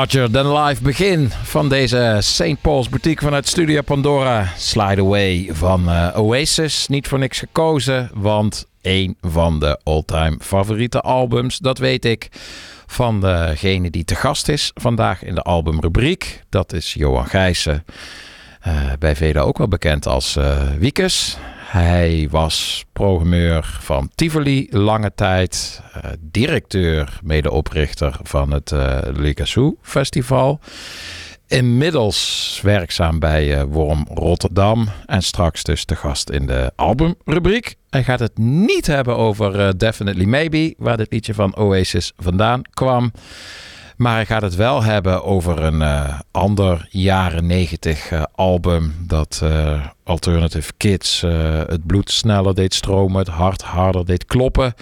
Larger than life begin van deze St. Paul's Boutique vanuit Studio Pandora. Slide Away van uh, Oasis. Niet voor niks gekozen, want een van de all-time favoriete albums, dat weet ik, van degene die te gast is vandaag in de albumrubriek. Dat is Johan Gijssen. Uh, bij velen ook wel bekend als uh, Wiekes. Hij was programmeur van Tivoli lange tijd, uh, directeur, medeoprichter van het uh, Ligassou Festival. Inmiddels werkzaam bij uh, Worm Rotterdam en straks dus de gast in de albumrubriek. Hij gaat het niet hebben over Definitely Maybe, waar dit liedje van Oasis vandaan kwam. Maar hij gaat het wel hebben over een uh, ander jaren negentig uh, album. Dat uh, Alternative Kids het bloed sneller deed stromen, het hart harder deed kloppen.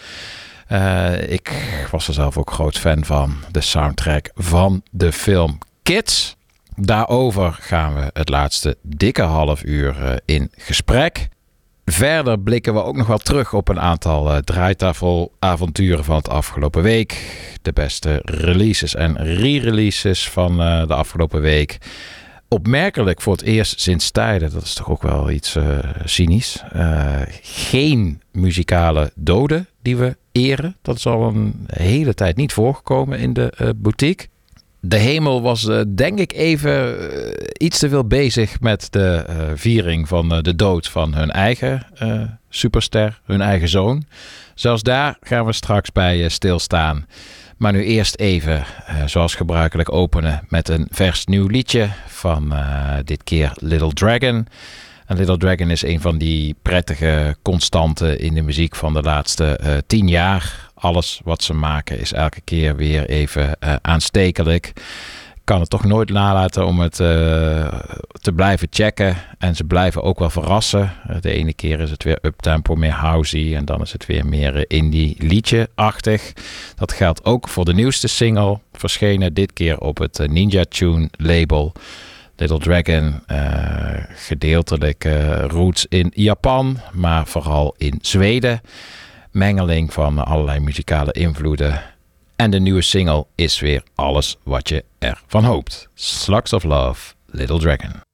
ik was er zelf ook groot fan van. De soundtrack van de film Kids. Daarover gaan we het laatste dikke half uur in gesprek. Verder blikken we ook nog wel terug op een aantal uh, draaitafelavonturen van het afgelopen week. De beste releases en re-releases van uh, de afgelopen week. Opmerkelijk voor het eerst sinds tijden, dat is toch ook wel iets uh, cynisch. geen muzikale doden die we eren. Dat is al een hele tijd niet voorgekomen in de boutique de hemel was uh, denk ik even uh, iets te veel bezig met de uh, viering van de dood van hun eigen superster, hun eigen zoon. Zelfs daar gaan we straks bij stilstaan. Maar nu eerst even, zoals gebruikelijk, openen met een vers nieuw liedje van dit keer Little Dragon. En Little Dragon is een van die prettige constanten in de muziek van de laatste tien jaar alles wat ze maken is elke keer weer even uh, aanstekelijk. Kan het toch nooit nalaten om het uh, te blijven checken. En ze blijven ook wel verrassen. De ene keer is het weer uptempo, meer housey. En dan is het weer meer indie liedje-achtig. Dat geldt ook voor de nieuwste single. Verschenen dit keer op het Ninja Tune label. Little Dragon, gedeeltelijk roots in Japan, maar vooral in Zweden mengeling van allerlei muzikale invloeden. En de nieuwe single is weer alles wat je ervan hoopt. Slugs of Love, Little Dragon.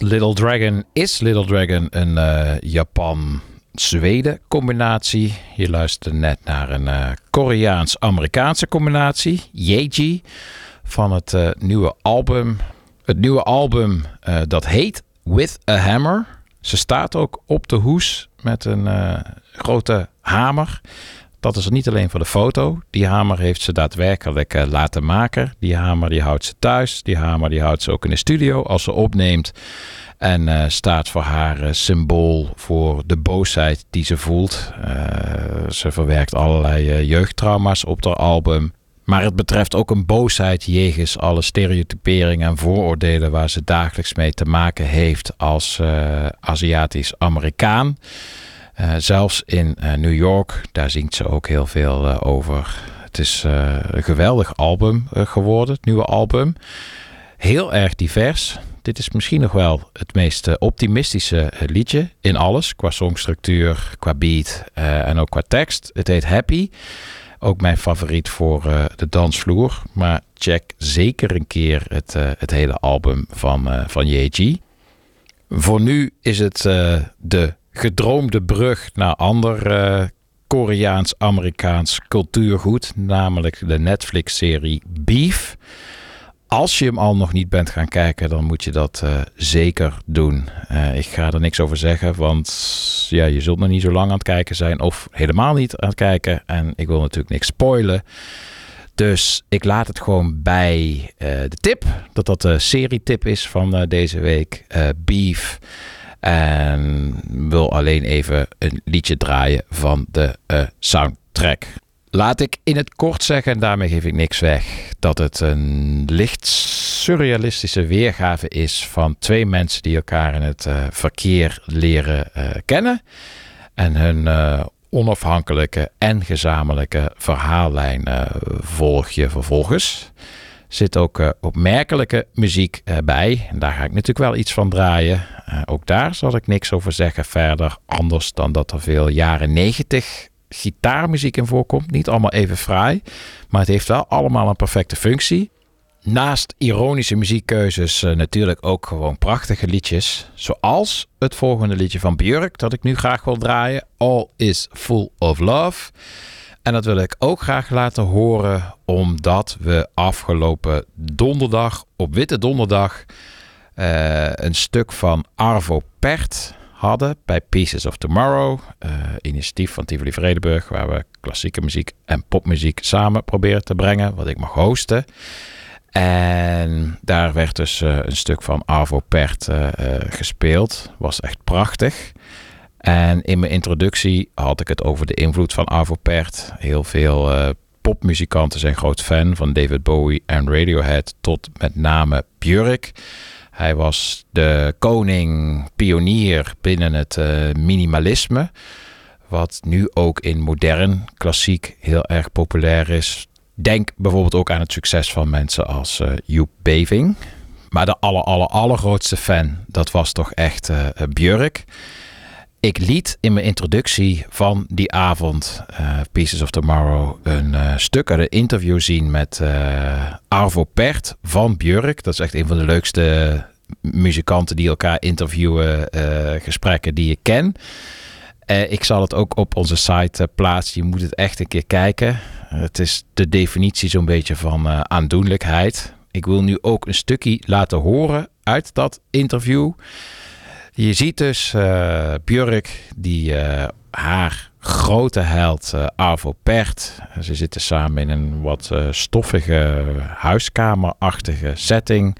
Little Dragon, is Little Dragon een eh, Japan-Zweden combinatie? Je luisterde net naar een eh, Koreaans-Amerikaanse combinatie, Yeji, van het eh, nieuwe album. Het nieuwe album dat heet With a Hammer. Ze staat ook op de hoes met een grote hamer. Dat is niet alleen voor de foto. Die hamer heeft ze daadwerkelijk eh, laten maken. Die hamer die houdt ze thuis. Die hamer die houdt ze ook in de studio als ze opneemt. En eh, staat voor haar eh, symbool voor de boosheid die ze voelt. Ze verwerkt allerlei jeugdtrauma's op haar album. Maar het betreft ook een boosheid jegens alle stereotyperingen en vooroordelen waar ze dagelijks mee te maken heeft als Aziatisch-Amerikaan. Eh, zelfs in eh, New York, daar zingt ze ook heel veel eh, over. Het is een geweldig album geworden, het nieuwe album. Heel erg divers. Dit is misschien nog wel het meest optimistische liedje in alles. Qua songstructuur, qua beat en ook qua tekst. Het heet Happy. Ook mijn favoriet voor de dansvloer. Maar check zeker een keer het, het hele album van, van Yeji. Voor nu is het de gedroomde brug naar ander eh, Koreaans-Amerikaans cultuurgoed. Namelijk de Netflix-serie Beef. Als je hem al nog niet bent gaan kijken, dan moet je dat eh, zeker doen. Eh, ik ga er niks over zeggen, want ja, je zult nog niet zo lang aan het kijken zijn of helemaal niet aan het kijken. En ik wil natuurlijk niks spoilen. Dus ik laat het gewoon bij de tip, dat dat de serietip is van deze week, Beef. En wil alleen even een liedje draaien van de eh, soundtrack. Laat ik in het kort zeggen, en daarmee geef ik niks weg, dat het een licht surrealistische weergave is van twee mensen die elkaar in het eh, verkeer leren eh, kennen. En hun onafhankelijke en gezamenlijke verhaallijn volg je vervolgens. Zit ook eh, opmerkelijke muziek eh, bij. En daar ga ik natuurlijk wel iets van draaien. Eh, ook daar zal ik niks over zeggen verder. Anders dan dat er veel jaren negentig gitaarmuziek in voorkomt. Niet allemaal even fraai. Maar het heeft wel allemaal een perfecte functie. Naast ironische muziekkeuzes natuurlijk ook gewoon prachtige liedjes. Zoals het volgende liedje van Björk dat ik nu graag wil draaien. All is Full of Love. En dat wil ik ook graag laten horen omdat we afgelopen donderdag, op Witte Donderdag, eh, een stuk van Arvo Pärt hadden bij Pieces of Tomorrow. eh, initiatief van Tivoli Vredenburg, waar we klassieke muziek en popmuziek samen proberen te brengen, wat ik mag hosten. En daar werd dus eh, een stuk van Arvo eh, gespeeld. Was echt prachtig. En in mijn introductie had ik het over de invloed van Arvo Pärt. Heel veel eh, popmuzikanten zijn groot fan van David Bowie en Radiohead tot met name Björk. Hij was de koning, pionier binnen het eh, minimalisme. Wat nu ook in modern klassiek heel erg populair is. Denk bijvoorbeeld ook aan het succes van mensen als eh Joep Beving. Maar de aller, aller, allergrootste fan, dat was toch echt eh, Björk. Ik liet in mijn introductie van die avond, eh, Pieces of Tomorrow, een eh, stuk uit een interview zien met eh, Arvo Pärt van Björk. Dat is echt een van de leukste muzikanten die elkaar interviewen, gesprekken die ik ken. Ik zal het ook op onze site plaatsen. Je moet het echt een keer kijken. het is de definitie zo'n beetje van aandoenlijkheid. Ik wil nu ook een stukje laten horen uit dat interview. Je ziet dus eh Björk die eh, haar grote held eh, Arvo Pärt. Ze zitten samen in een wat stoffige huiskamerachtige setting.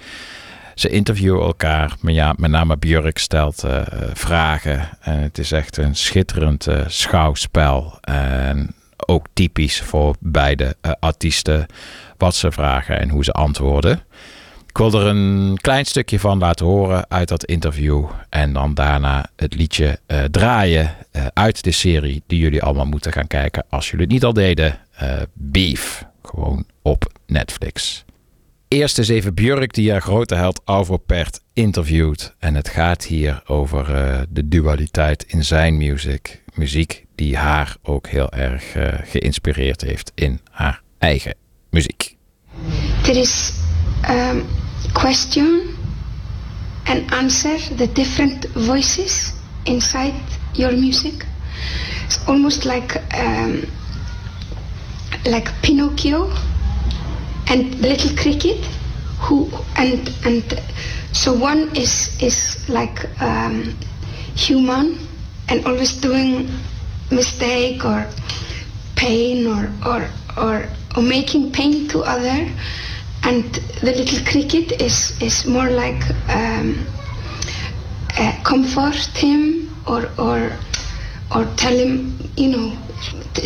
Ze interviewen elkaar, maar ja, met name Björk stelt vragen. En het is echt een schitterend schouwspel. En ook typisch voor beide artiesten wat ze vragen en hoe ze antwoorden. Ik wil er een klein stukje van laten horen uit dat interview. En dan daarna het liedje eh, draaien eh, uit de serie die jullie allemaal moeten gaan kijken als jullie het niet al deden. eh, Beef, gewoon op Netflix. Eerst is even Björk die haar grote held Alvo Pert interviewt. En het gaat hier over de dualiteit in zijn muziek. Muziek die haar ook heel erg geïnspireerd heeft in haar eigen muziek. There is um, question and answer, the different voices inside your music. It's almost like um, like Pinocchio and the little cricket who and and so one is is like um, human and always doing mistake or pain or or or, or making pain to other and the little cricket is is more like um, uh, comfort him or or or tell him you know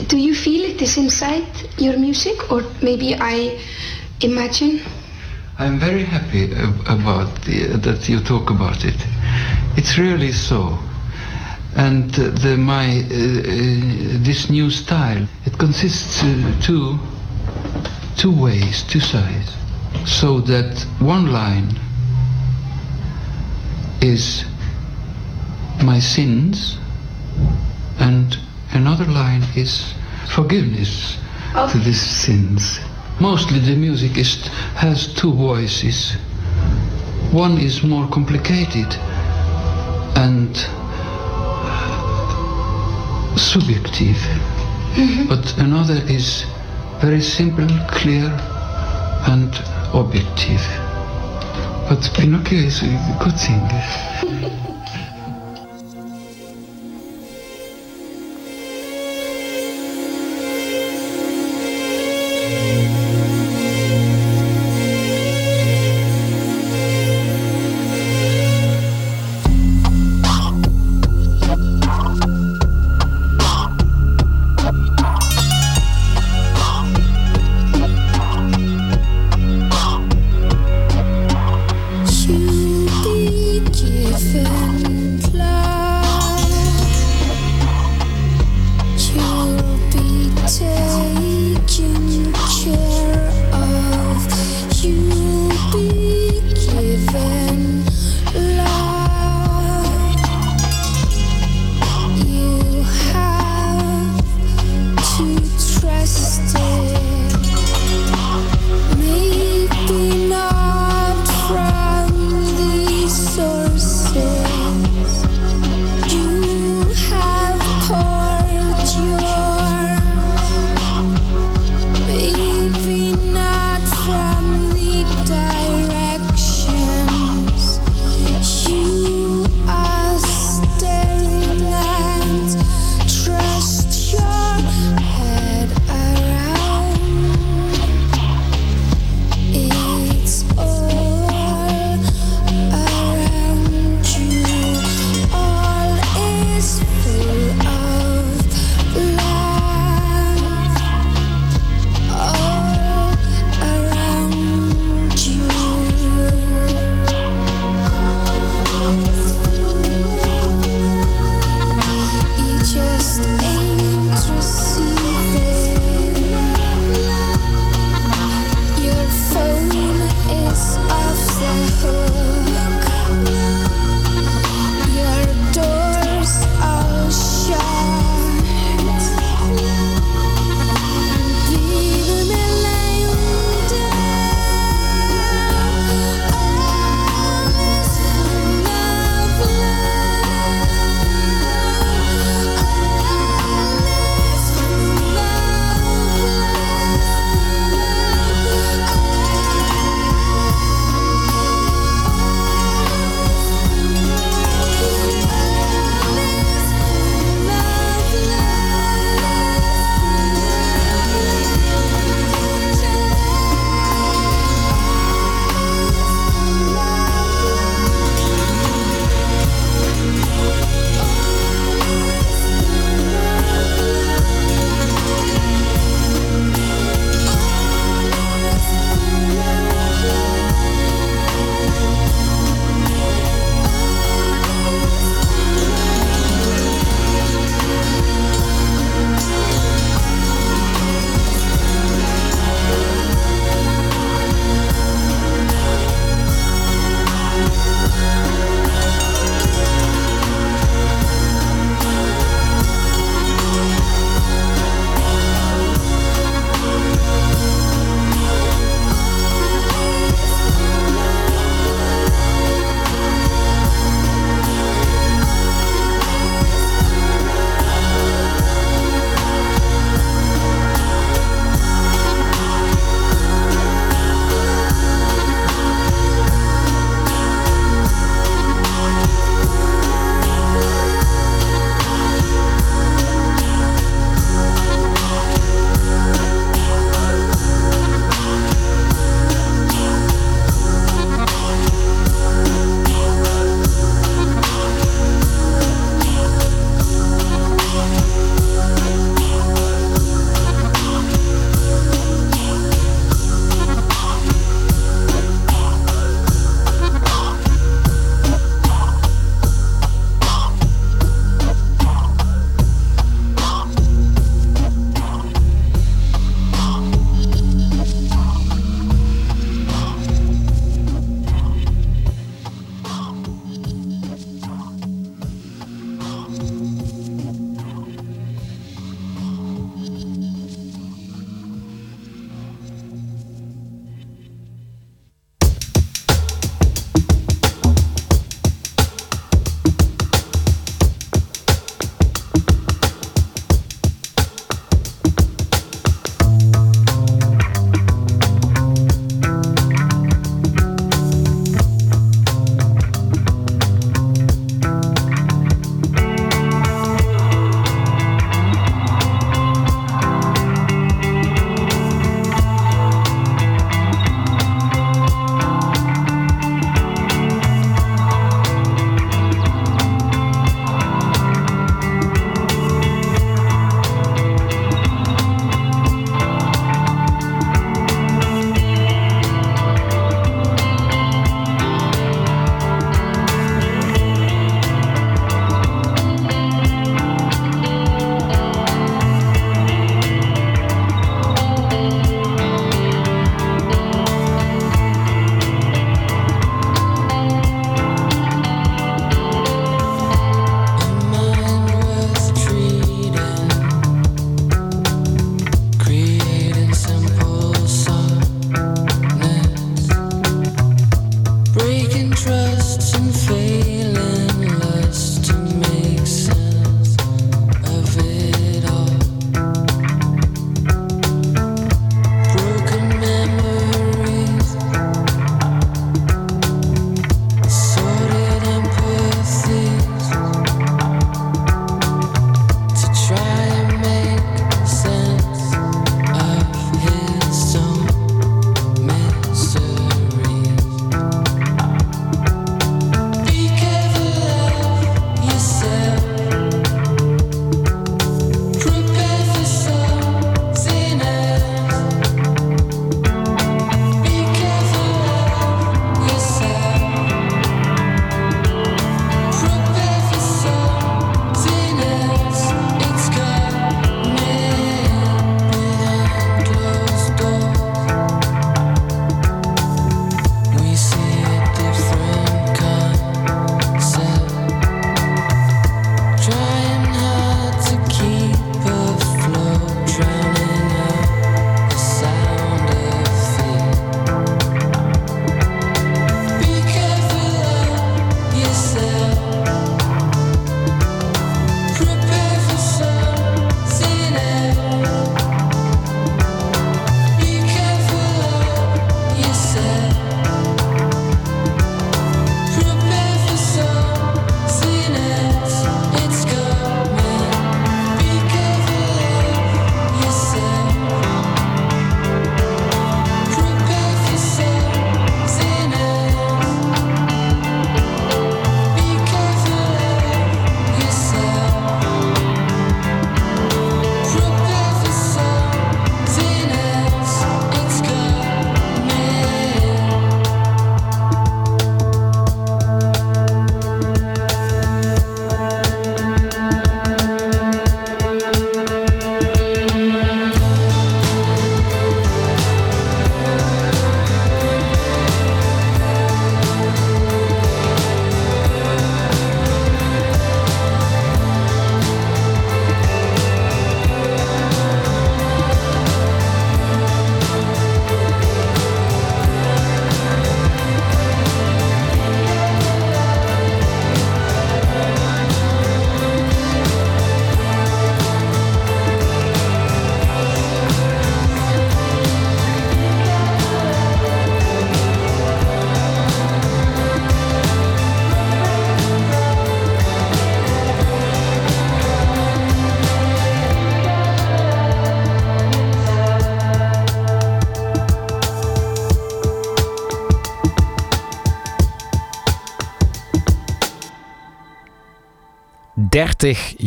do you feel it is inside your music or maybe i imagine I'm very happy about the, that you talk about it. It's really so. And the, my uh, uh, this new style it consists uh, two two ways, two sides. So that one line is my sins, and another line is forgiveness to these sins. Mostly the music is, has two voices. One is more complicated and uh, subjective, mm-hmm. but another is very simple, clear and objective. But Pinocchio is a good singer.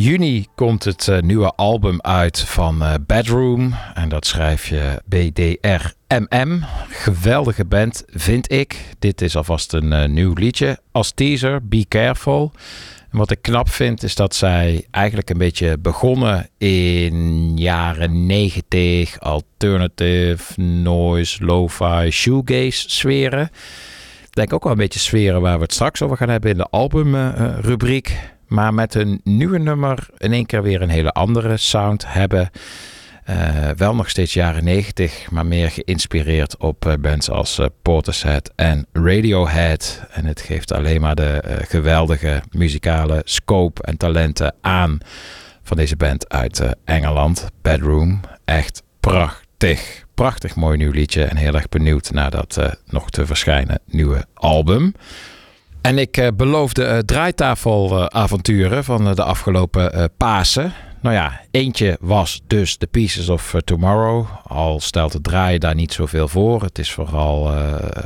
Juni komt het uh, nieuwe album uit van uh, Bedroom. En dat schrijf je BDRMM. Geweldige band, vind ik. Dit is alvast een uh, nieuw liedje. Als teaser, Be Careful. Wat ik knap vind, is dat zij eigenlijk een beetje begonnen in jaren 90. Alternative, noise, lo-fi, shoegaze sferen. Ik denk ook wel een beetje sferen waar we het straks over gaan hebben in de albumrubriek. Maar met een nieuwe nummer in één keer weer een hele andere sound hebben. Uh, wel nog steeds jaren 90, maar meer geïnspireerd op uh, bands als uh, Portishead en Radiohead. En het geeft alleen maar de geweldige muzikale scope en talenten aan van deze band uit Engeland, Bedroom. Echt prachtig. Prachtig mooi nieuw liedje en heel erg benieuwd naar dat nog te verschijnen nieuwe album. En ik uh, beloofde uh, draaitafelavonturen van de afgelopen Pasen. Nou ja, eentje was dus The Pieces of Tomorrow. Al stelt het draaien daar niet zoveel voor. Het is vooral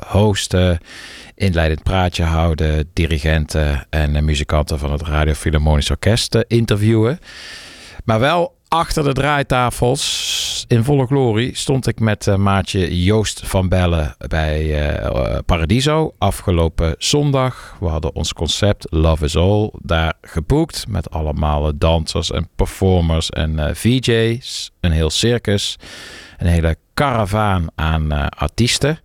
hosten, inleidend praatje houden, dirigenten en muzikanten van het Radio Philharmonisch Orkest interviewen. Maar wel achter de draaitafels in volle glorie stond ik met uh, maatje Joost van Bellen bij uh, Paradiso afgelopen zondag. We hadden ons concept Love is All daar geboekt met allemaal dansers en performers en VJ's. Een heel circus, een hele karavaan aan artiesten.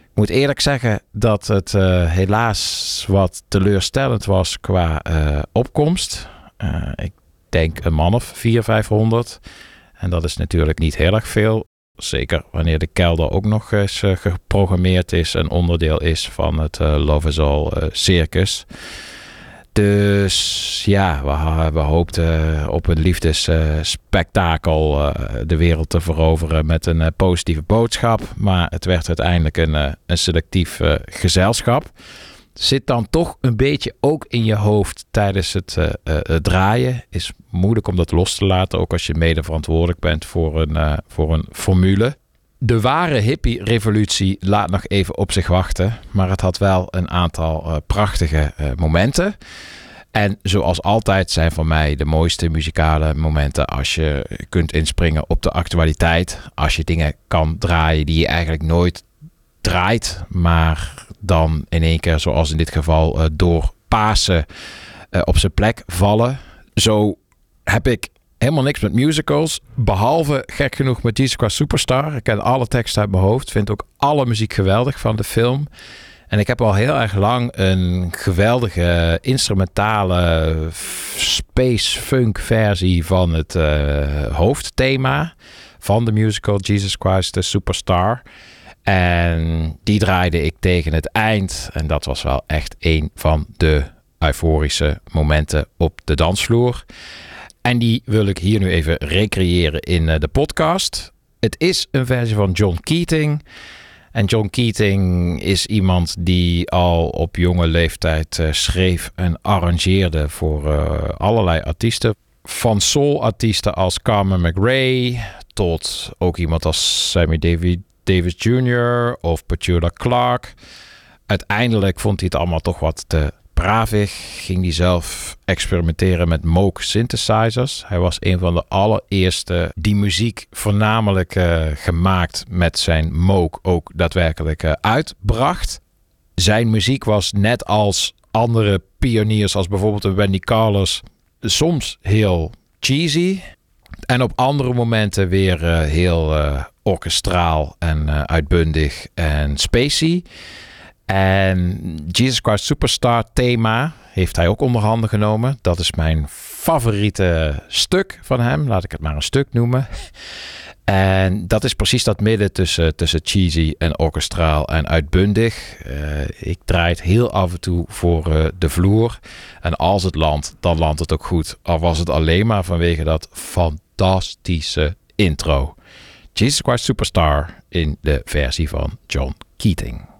Ik moet eerlijk zeggen dat het helaas wat teleurstellend was qua opkomst. ik denk een man of 400, 500. En dat is natuurlijk niet heel erg veel. Zeker wanneer de kelder ook nog eens uh, geprogrammeerd is en onderdeel is van het uh, Love is All uh, circus. Dus ja, we, we hoopten op een liefdesspektakel de wereld te veroveren met een positieve boodschap. Maar het werd uiteindelijk een, een selectief gezelschap zit dan toch een beetje ook in je hoofd tijdens het uh, uh, draaien. Is moeilijk om dat los te laten, ook als je mede verantwoordelijk bent voor een, uh, voor een formule. De ware hippie-revolutie laat nog even op zich wachten, maar het had wel een aantal prachtige momenten. En zoals altijd zijn voor mij de mooiste muzikale momenten als je kunt inspringen op de actualiteit. Als je dingen kan draaien die je eigenlijk nooit draait, maar dan in één keer, zoals in dit geval, uh, door Pasen uh, op zijn plek vallen. Zo heb ik helemaal niks met musicals. Behalve gek genoeg met Jesus Christ Superstar. Ik ken alle teksten uit mijn hoofd. Vind ook alle muziek geweldig van de film. En ik heb al heel erg lang een geweldige instrumentale space funk versie van het uh, hoofdthema van de musical Jesus Christ the Superstar. En die draaide ik tegen het eind. En dat was wel echt een van de euforische momenten op de dansvloer. En die wil ik hier nu even recreëren in eh, de podcast. Het is een versie van John Keating. En John Keating is iemand die al op jonge leeftijd uh, schreef en arrangeerde voor uh, allerlei artiesten. Van soul-artiesten als Carmen McRae tot ook iemand als Sammy David Davis Jr. of Petula Clark. Uiteindelijk vond hij het allemaal toch wat te bravig. Ging hij zelf experimenteren met Moog synthesizers. Hij was een van de allereerste die muziek voornamelijk uh, gemaakt met zijn Moog ook daadwerkelijk uh, uitbracht. Zijn muziek was net als andere pioniers, als bijvoorbeeld een Wendy Carlos, soms heel cheesy. En op andere momenten weer uh, heel orkestraal en uh, uitbundig en spacey. En Jesus Christ Superstar thema heeft hij ook onder handen genomen. Dat is mijn favoriete stuk van hem. Laat ik het maar een stuk noemen. En dat is precies dat midden tussen, tussen cheesy en orkestraal en uitbundig. Uh, ik draai het heel af en toe voor uh, de vloer. En als het landt, dan landt het ook goed. Al was het alleen maar vanwege dat fantastische intro. Jesus Christ Superstar in de versie van John Keating.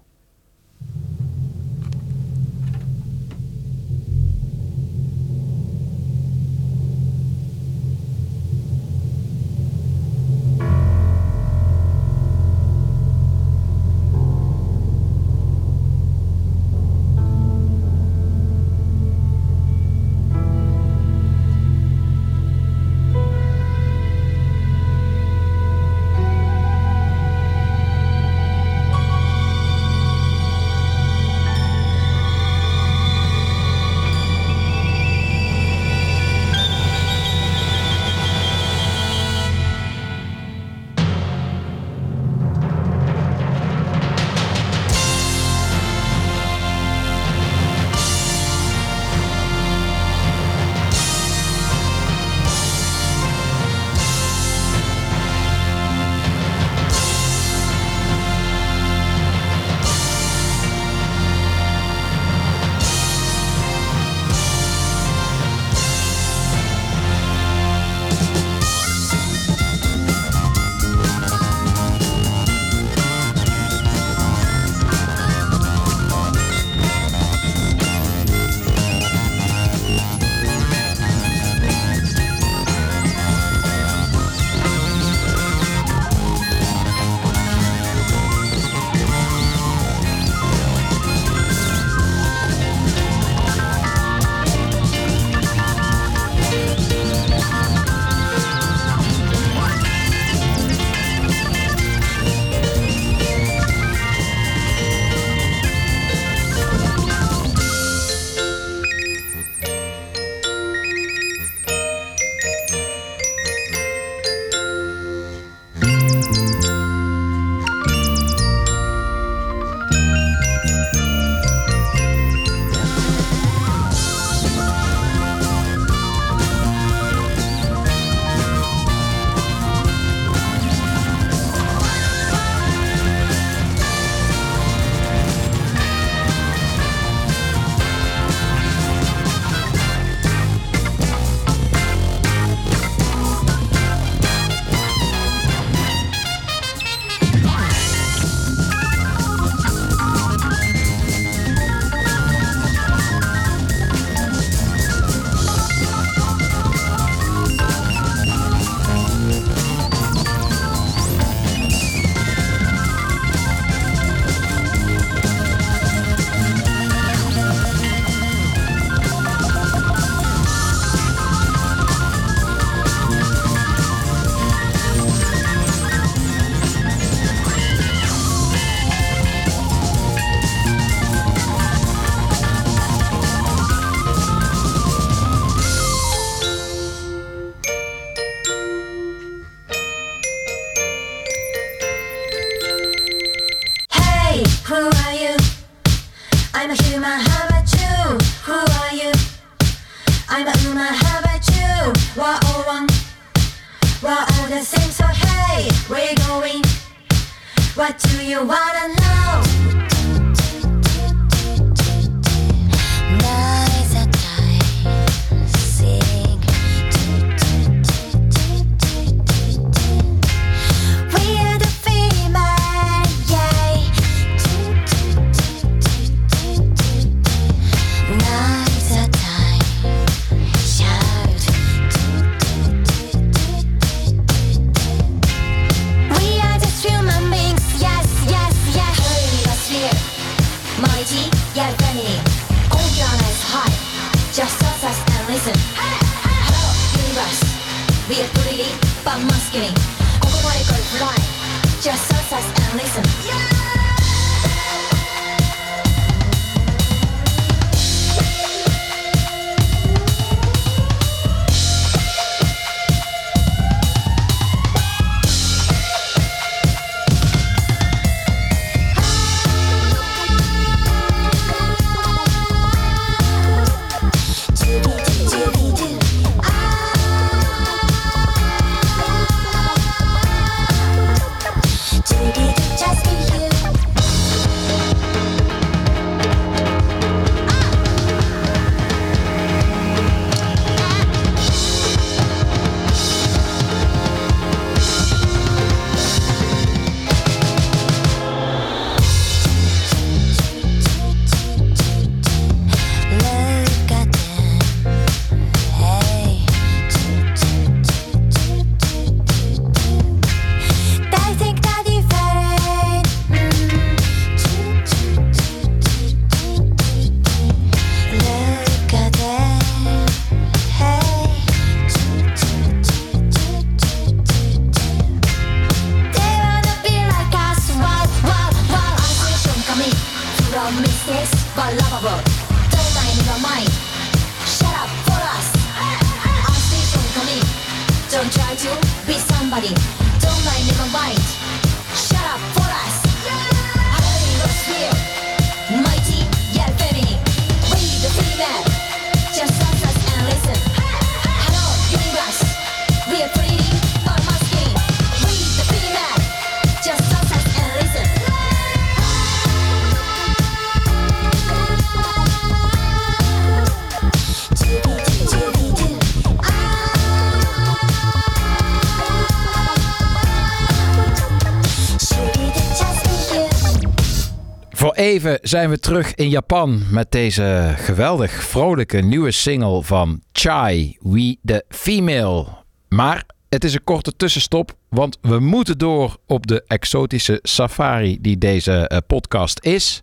Even zijn we terug in Japan met deze geweldig vrolijke nieuwe single van Chai, We the Female. Maar het is een korte tussenstop, want we moeten door op de exotische safari die deze eh, podcast is.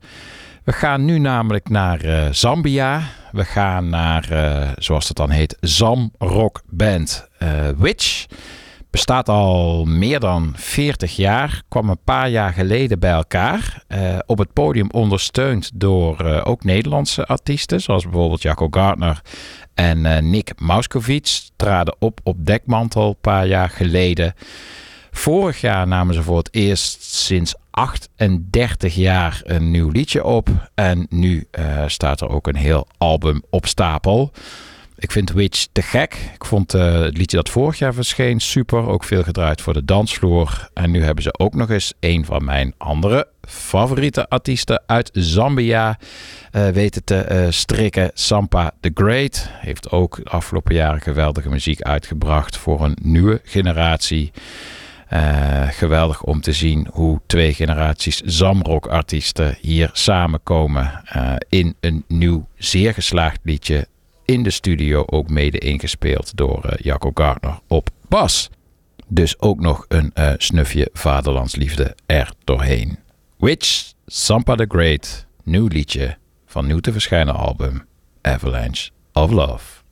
We gaan nu namelijk naar eh, Zambia. We gaan naar, eh, zoals het dan heet, Zam Rock Band eh, Witch. Bestaat al meer dan 40 jaar. Kwam een paar jaar geleden bij elkaar. eh, op het podium ondersteund door eh, ook Nederlandse artiesten. Zoals bijvoorbeeld Jacco Gardner en eh, Nick Mauskovic. Traden op op dekmantel een paar jaar geleden. Vorig jaar namen ze voor het eerst sinds 38 jaar een nieuw liedje op. En nu staat er ook een heel album op stapel. Ik vind Witch te gek. Ik vond eh, het liedje dat vorig jaar verscheen super. Ook veel gedraaid voor de dansvloer. En nu hebben ze ook nog eens een van mijn andere favoriete artiesten uit Zambia eh, weten te eh, strikken. Sampa the Great heeft ook de afgelopen jaren geweldige muziek uitgebracht voor een nieuwe generatie. Geweldig om te zien hoe twee generaties Zamrock-artiesten hier samenkomen in een nieuw, zeer geslaagd liedje. In de studio ook mede ingespeeld door eh, Jacco Gardner op bas. Dus ook nog een eh, snufje vaderlandsliefde er doorheen. Which Sampa the Great, nieuw liedje van nieuw te verschijnen album Avalanche of Love.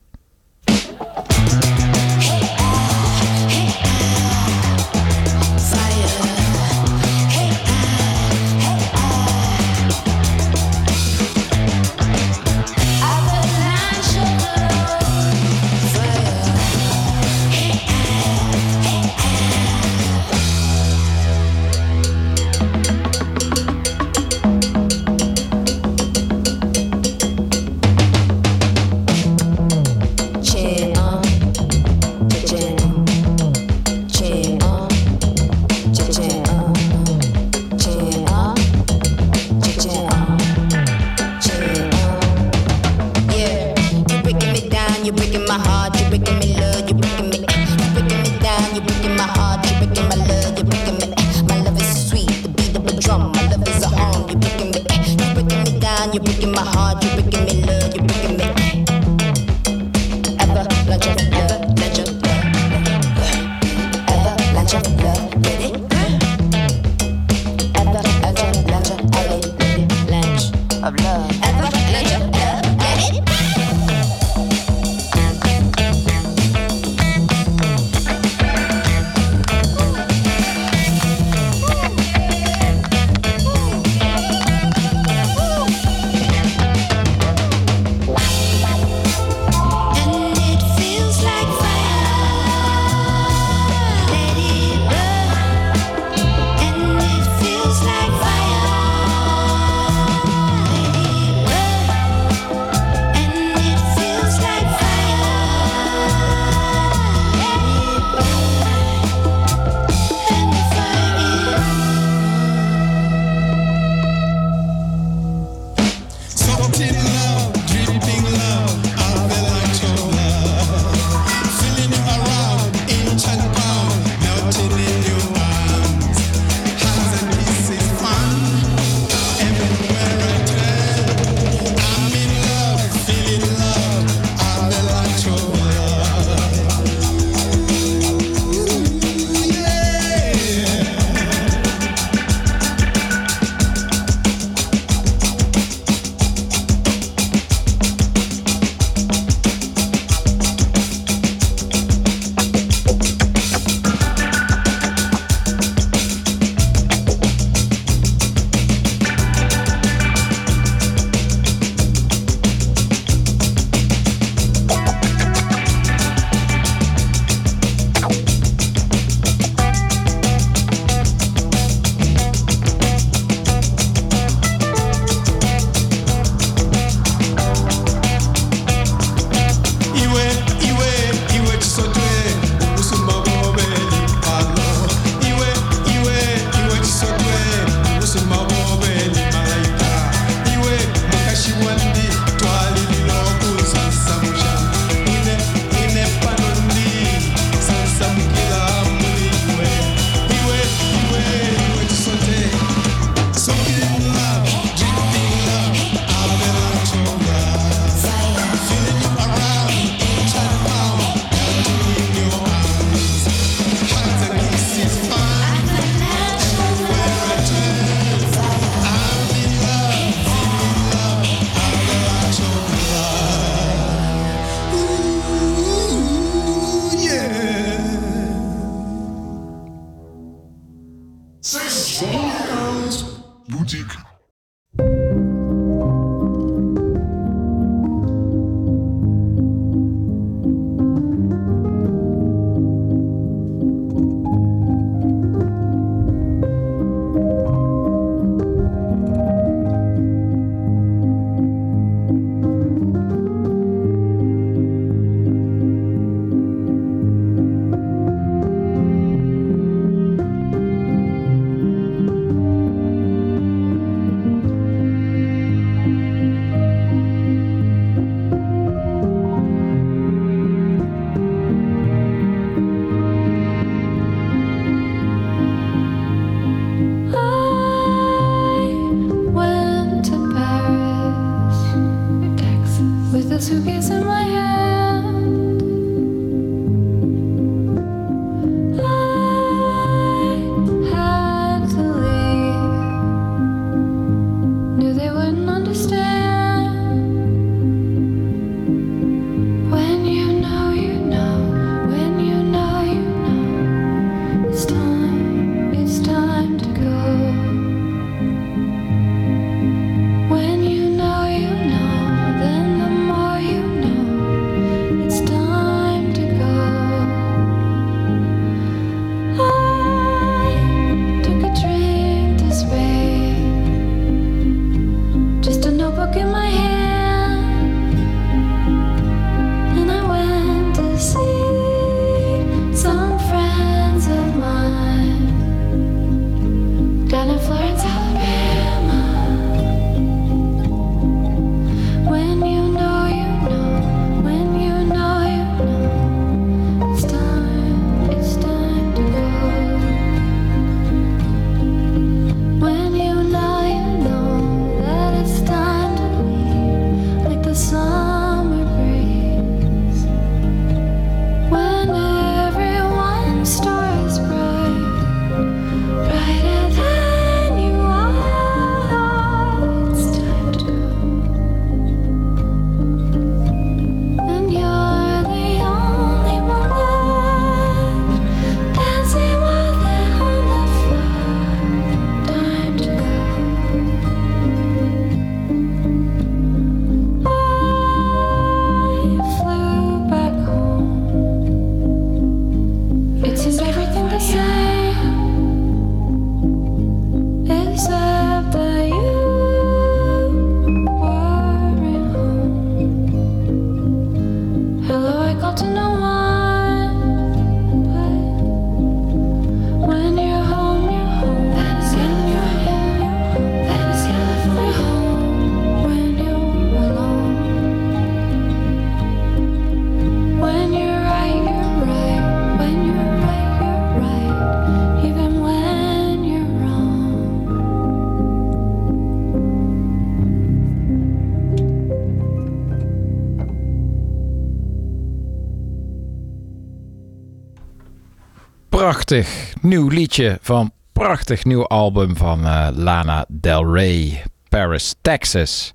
Prachtig nieuw liedje van prachtig nieuw album van eh, Lana Del Rey, Paris, Texas.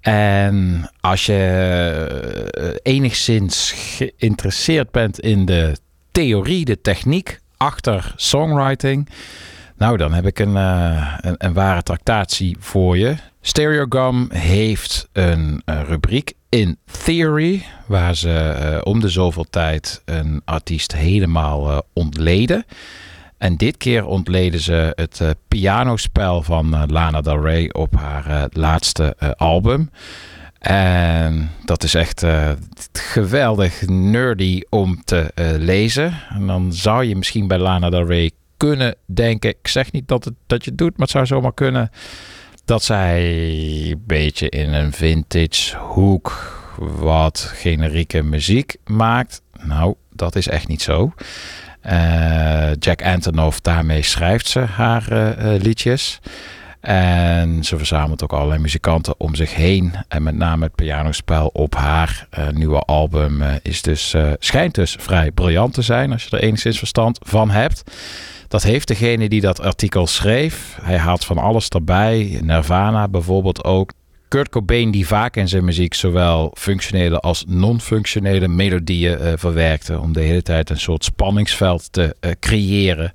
En als je eh, enigszins geïnteresseerd bent in de theorie, de techniek achter songwriting, nou dan heb ik een, eh, een, een ware tractatie voor je. Stereogum heeft een eh, rubriek in Theory, waar ze eh, om de zoveel tijd een artiest helemaal ontleden. En dit keer ontleden ze het pianospel van Lana Del Rey op haar laatste album. En dat is echt geweldig nerdy om te lezen. En dan zou je misschien bij Lana Del Rey kunnen denken. Ik zeg niet dat, het, dat je doet, maar het zou zomaar kunnen. Dat zij een beetje in een vintage hoek wat generieke muziek maakt. Nou, dat is echt niet zo. Eh, Jack Antonoff, daarmee schrijft ze haar eh, eh, liedjes. En ze verzamelt ook allerlei muzikanten om zich heen. En met name het pianospel op haar eh, nieuwe album eh, is dus, eh, schijnt dus vrij briljant te zijn. Als je er enigszins verstand van hebt. Dat heeft degene die dat artikel schreef. Hij haalt van alles erbij. Nirvana bijvoorbeeld ook. Kurt Cobain die vaak in zijn muziek zowel functionele als non-functionele melodieën verwerkte. Om de hele tijd een soort spanningsveld te creëren.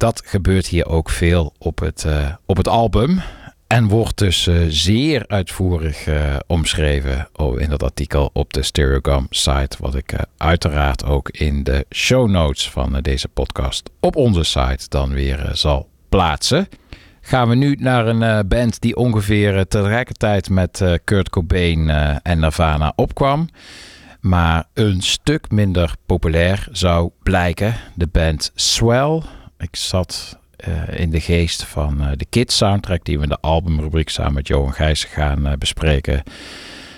Dat gebeurt hier ook veel op het, eh, op het album. En wordt dus eh, zeer uitvoerig eh, omschreven oh, in dat artikel op de Stereogum site. Wat ik uiteraard ook in de show notes van deze podcast op onze site dan weer zal plaatsen. Gaan we nu naar een band die ongeveer tegelijkertijd met Kurt Cobain en Nirvana opkwam. Maar een stuk minder populair zou blijken. De band Swell. Ik zat eh, in de geest van eh, de Kids soundtrack die we in de albumrubriek samen met Johan Gijssen gaan eh, bespreken.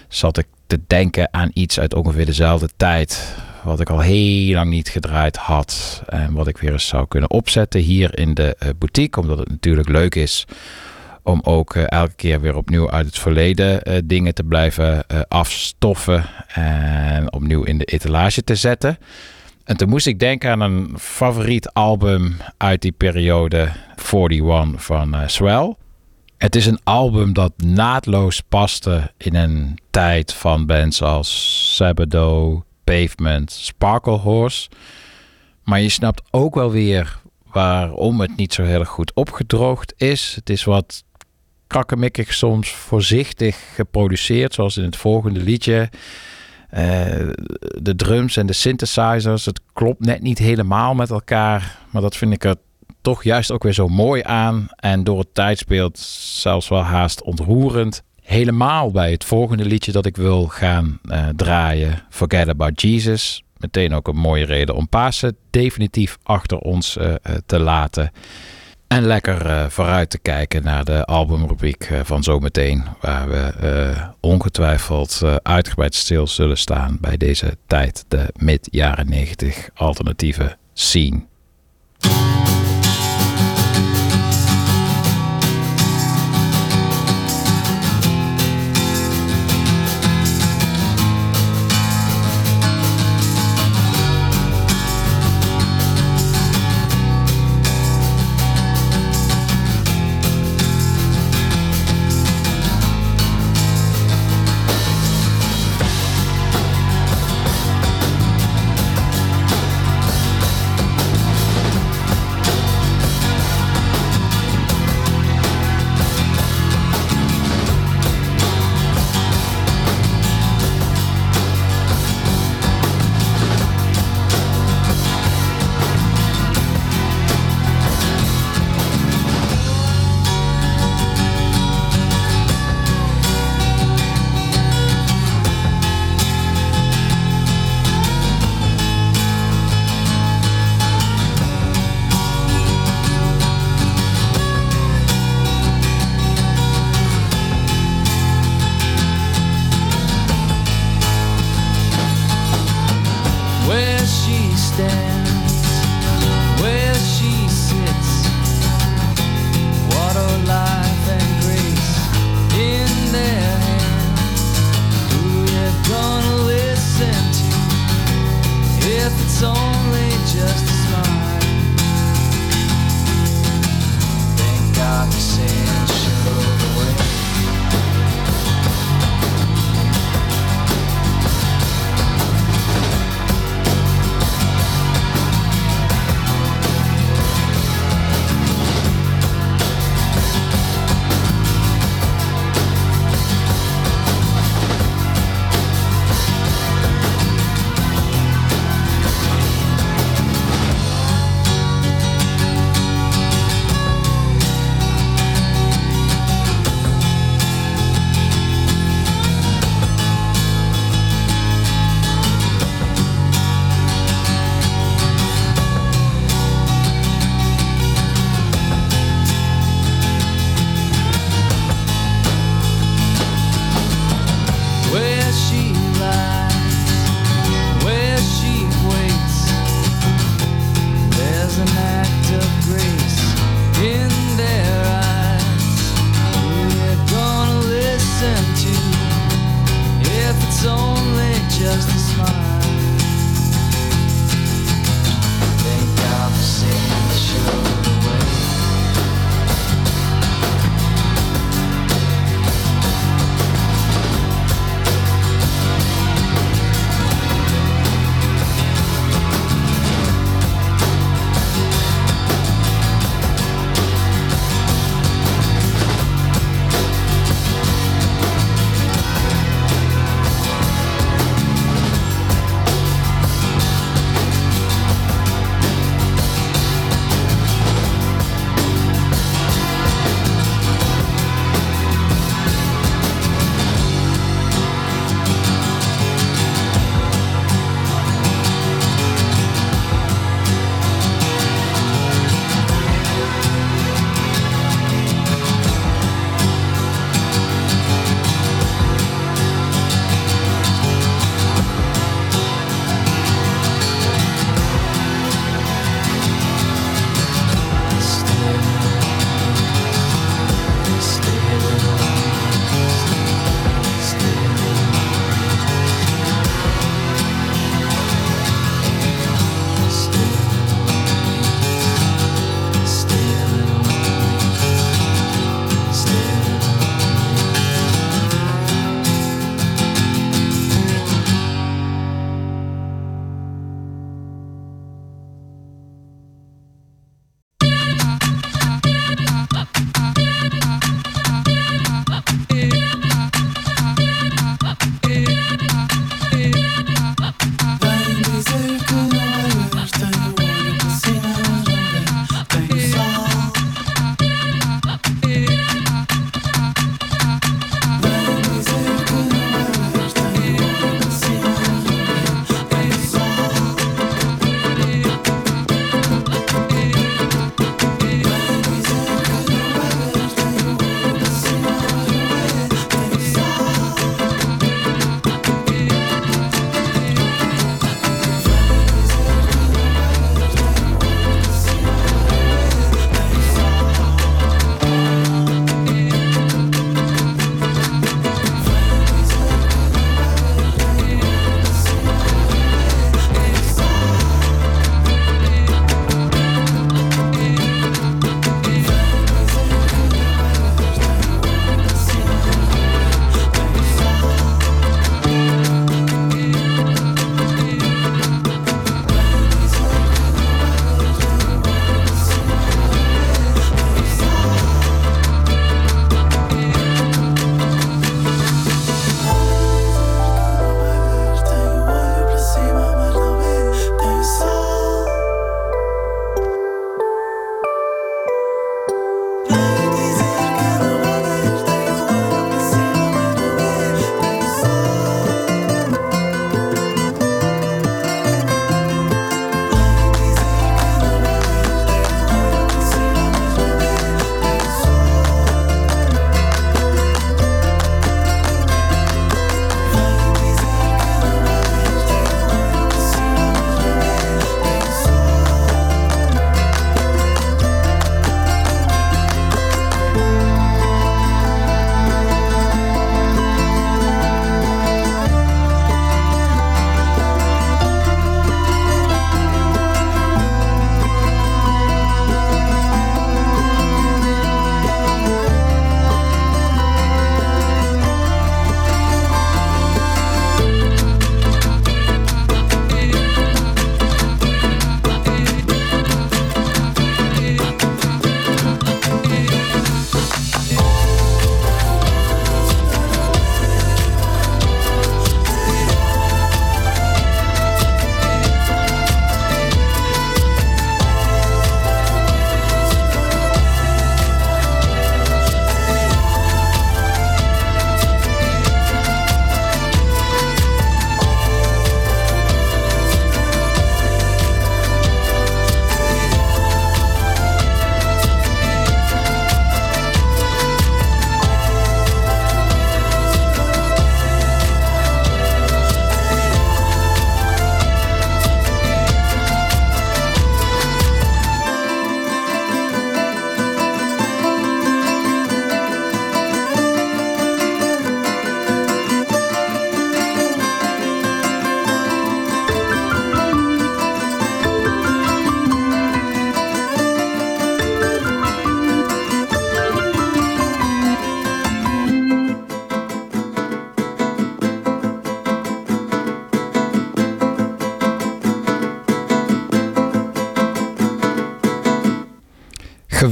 Zat ik te denken aan iets uit ongeveer dezelfde tijd. Wat ik al heel lang niet gedraaid had. En wat ik weer eens zou kunnen opzetten hier in de boutique. Omdat het natuurlijk leuk is om ook elke keer weer opnieuw uit het verleden dingen te blijven afstoffen. En opnieuw in de etalage te zetten. En toen moest ik denken aan een favoriet album uit die periode 41 van eh, Swell. Het is een album dat naadloos paste in een tijd van bands als Sabado, Pavement, Sparkle Horse. Maar je snapt ook wel weer waarom het niet zo heel erg goed opgedroogd is. Het is wat krakkemikkig soms voorzichtig geproduceerd, zoals in het volgende liedje. Eh, de drums en de synthesizers, het klopt net niet helemaal met elkaar. Maar dat vind ik er toch juist ook weer zo mooi aan. En door het tijdsbeeld zelfs wel haast ontroerend. Helemaal bij het volgende liedje dat ik wil gaan eh, draaien, Forget About Jesus. Meteen ook een mooie reden om Pasen definitief achter ons eh, te laten. En lekker eh, vooruit te kijken naar de albumrubriek eh, van zometeen. Waar we eh, ongetwijfeld uitgebreid stil zullen staan bij deze tijd. De mid-jaren 90 alternatieve scene.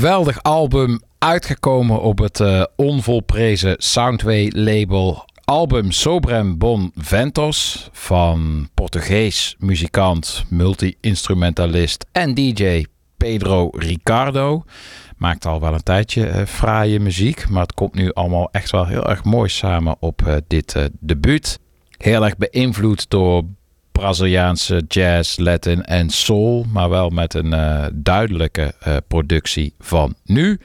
Geweldig album, uitgekomen op het eh, onvolprezen Soundway label. Album Sobrem Bon Ventos van Portugees muzikant, multi-instrumentalist en DJ Pedro Ricardo. Maakt al wel een tijdje eh, fraaie muziek, maar het komt nu allemaal echt wel heel erg mooi samen op eh, dit debuut. Heel erg beïnvloed door Braziliaanse jazz, Latin en soul, maar wel met een eh, duidelijke eh, productie van nu.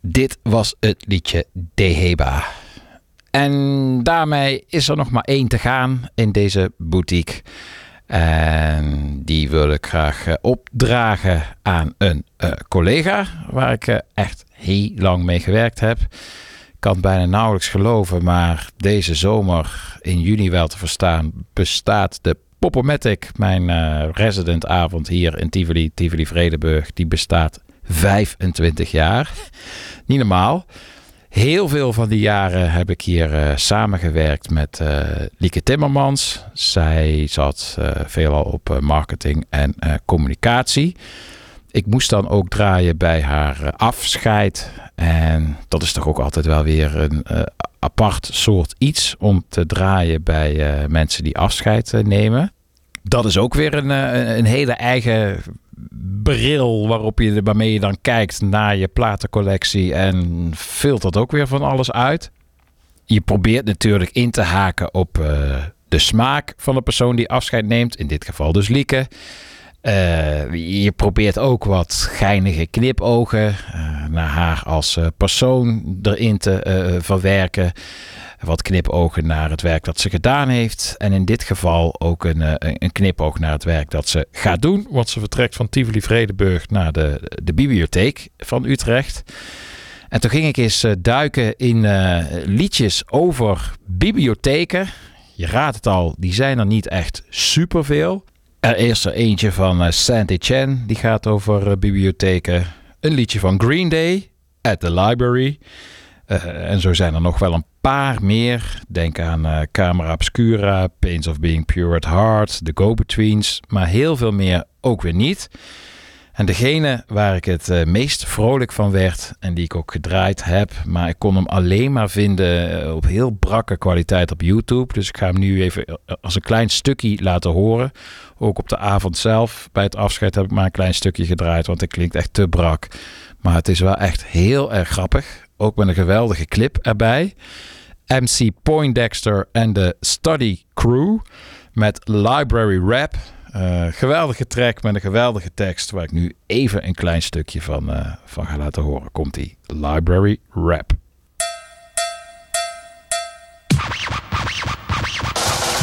Dit was het liedje Deheba. En daarmee is er nog maar één te gaan in deze boutique. En die wil ik graag eh, opdragen aan een collega waar ik echt heel lang mee gewerkt heb. Kan het bijna nauwelijks geloven, maar deze zomer in juni wel te verstaan bestaat de Popomatic, mijn eh, residentavond hier in Tivoli, Tivoli Vredenburg, die bestaat 25 jaar. Niet normaal. Heel veel van die jaren heb ik hier eh, samengewerkt met eh, Lieke Timmermans. Zij zat veelal op marketing en communicatie. Ik moest dan ook draaien bij haar eh, afscheid. En dat is toch ook altijd wel weer een eh, apart soort iets om te draaien bij eh, mensen die afscheid nemen. Dat is ook weer een, een hele eigen bril waarop je, waarmee je dan kijkt naar je platencollectie en filtert ook weer van alles uit. Je probeert natuurlijk in te haken op de smaak van de persoon die afscheid neemt, in dit geval dus Lieke. Eh, je probeert ook wat geinige knipogen eh, naar haar als eh, persoon erin te verwerken. Wat knipogen naar het werk dat ze gedaan heeft. En in dit geval ook een, een knipoog naar het werk dat ze gaat doen. Want ze vertrekt van Tivoli Vredenburg naar de, de bibliotheek van Utrecht. En toen ging ik eens duiken in liedjes over bibliotheken. Je raadt het al, die zijn er niet echt superveel. Er is er eentje van uh, Sandy Chen, die gaat over eh, bibliotheken. Een liedje van Green Day, At the Library. Eh, en zo zijn er nog wel een paar meer. Denk aan eh, Camera Obscura, Pains of Being Pure at Heart, The Go-Betweens. Maar heel veel meer ook weer niet. En degene waar ik het eh, meest vrolijk van werd en die ik ook gedraaid heb, maar ik kon hem alleen maar vinden eh, op heel brakke kwaliteit op YouTube. Dus ik ga hem nu even eh, als een klein stukje laten horen. Ook op de avond zelf, bij het afscheid heb ik maar een klein stukje gedraaid, want het klinkt echt te brak. Maar het is wel echt heel erg grappig. Ook met een geweldige clip erbij. MC Poindexter en de Study Crew met Library Rap. Eh, geweldige track met een geweldige tekst waar ik nu even een klein stukje van, eh, van ga laten horen. Komt die Library Rap.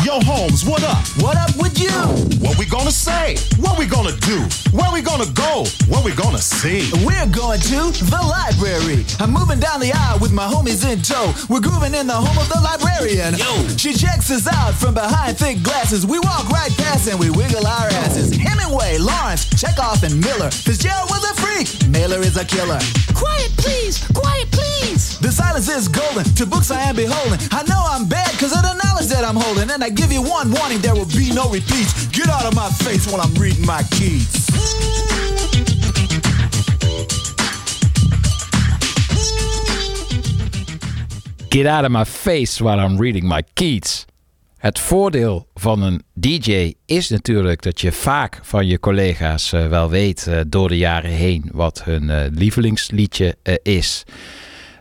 Yo, Holmes, what up? What up with you? What we gonna say? What we gonna do? Where we gonna go? What we gonna see? We're going to the library. I'm moving down the aisle with my homies in tow. We're grooving in the home of the librarian. Yo, she checks us out from behind thick glasses. We walk right past and we wiggle our asses. Hemingway, Lawrence, Chekhov, and Miller. Fitzgerald was a freak. Mailer is a killer. Quiet, please. Quiet, please. The silence is golden. To books I am beholden. I know I'm bad because of the knowledge that I'm holding. And I give you one warning: there will be no repeats. Get out of my face while I'm reading my keys. Get out of my face while I'm reading my Keats. Het voordeel van een DJ is natuurlijk dat je vaak van je collega's eh, wel weet eh, door de jaren heen wat hun eh, lievelingsliedje is.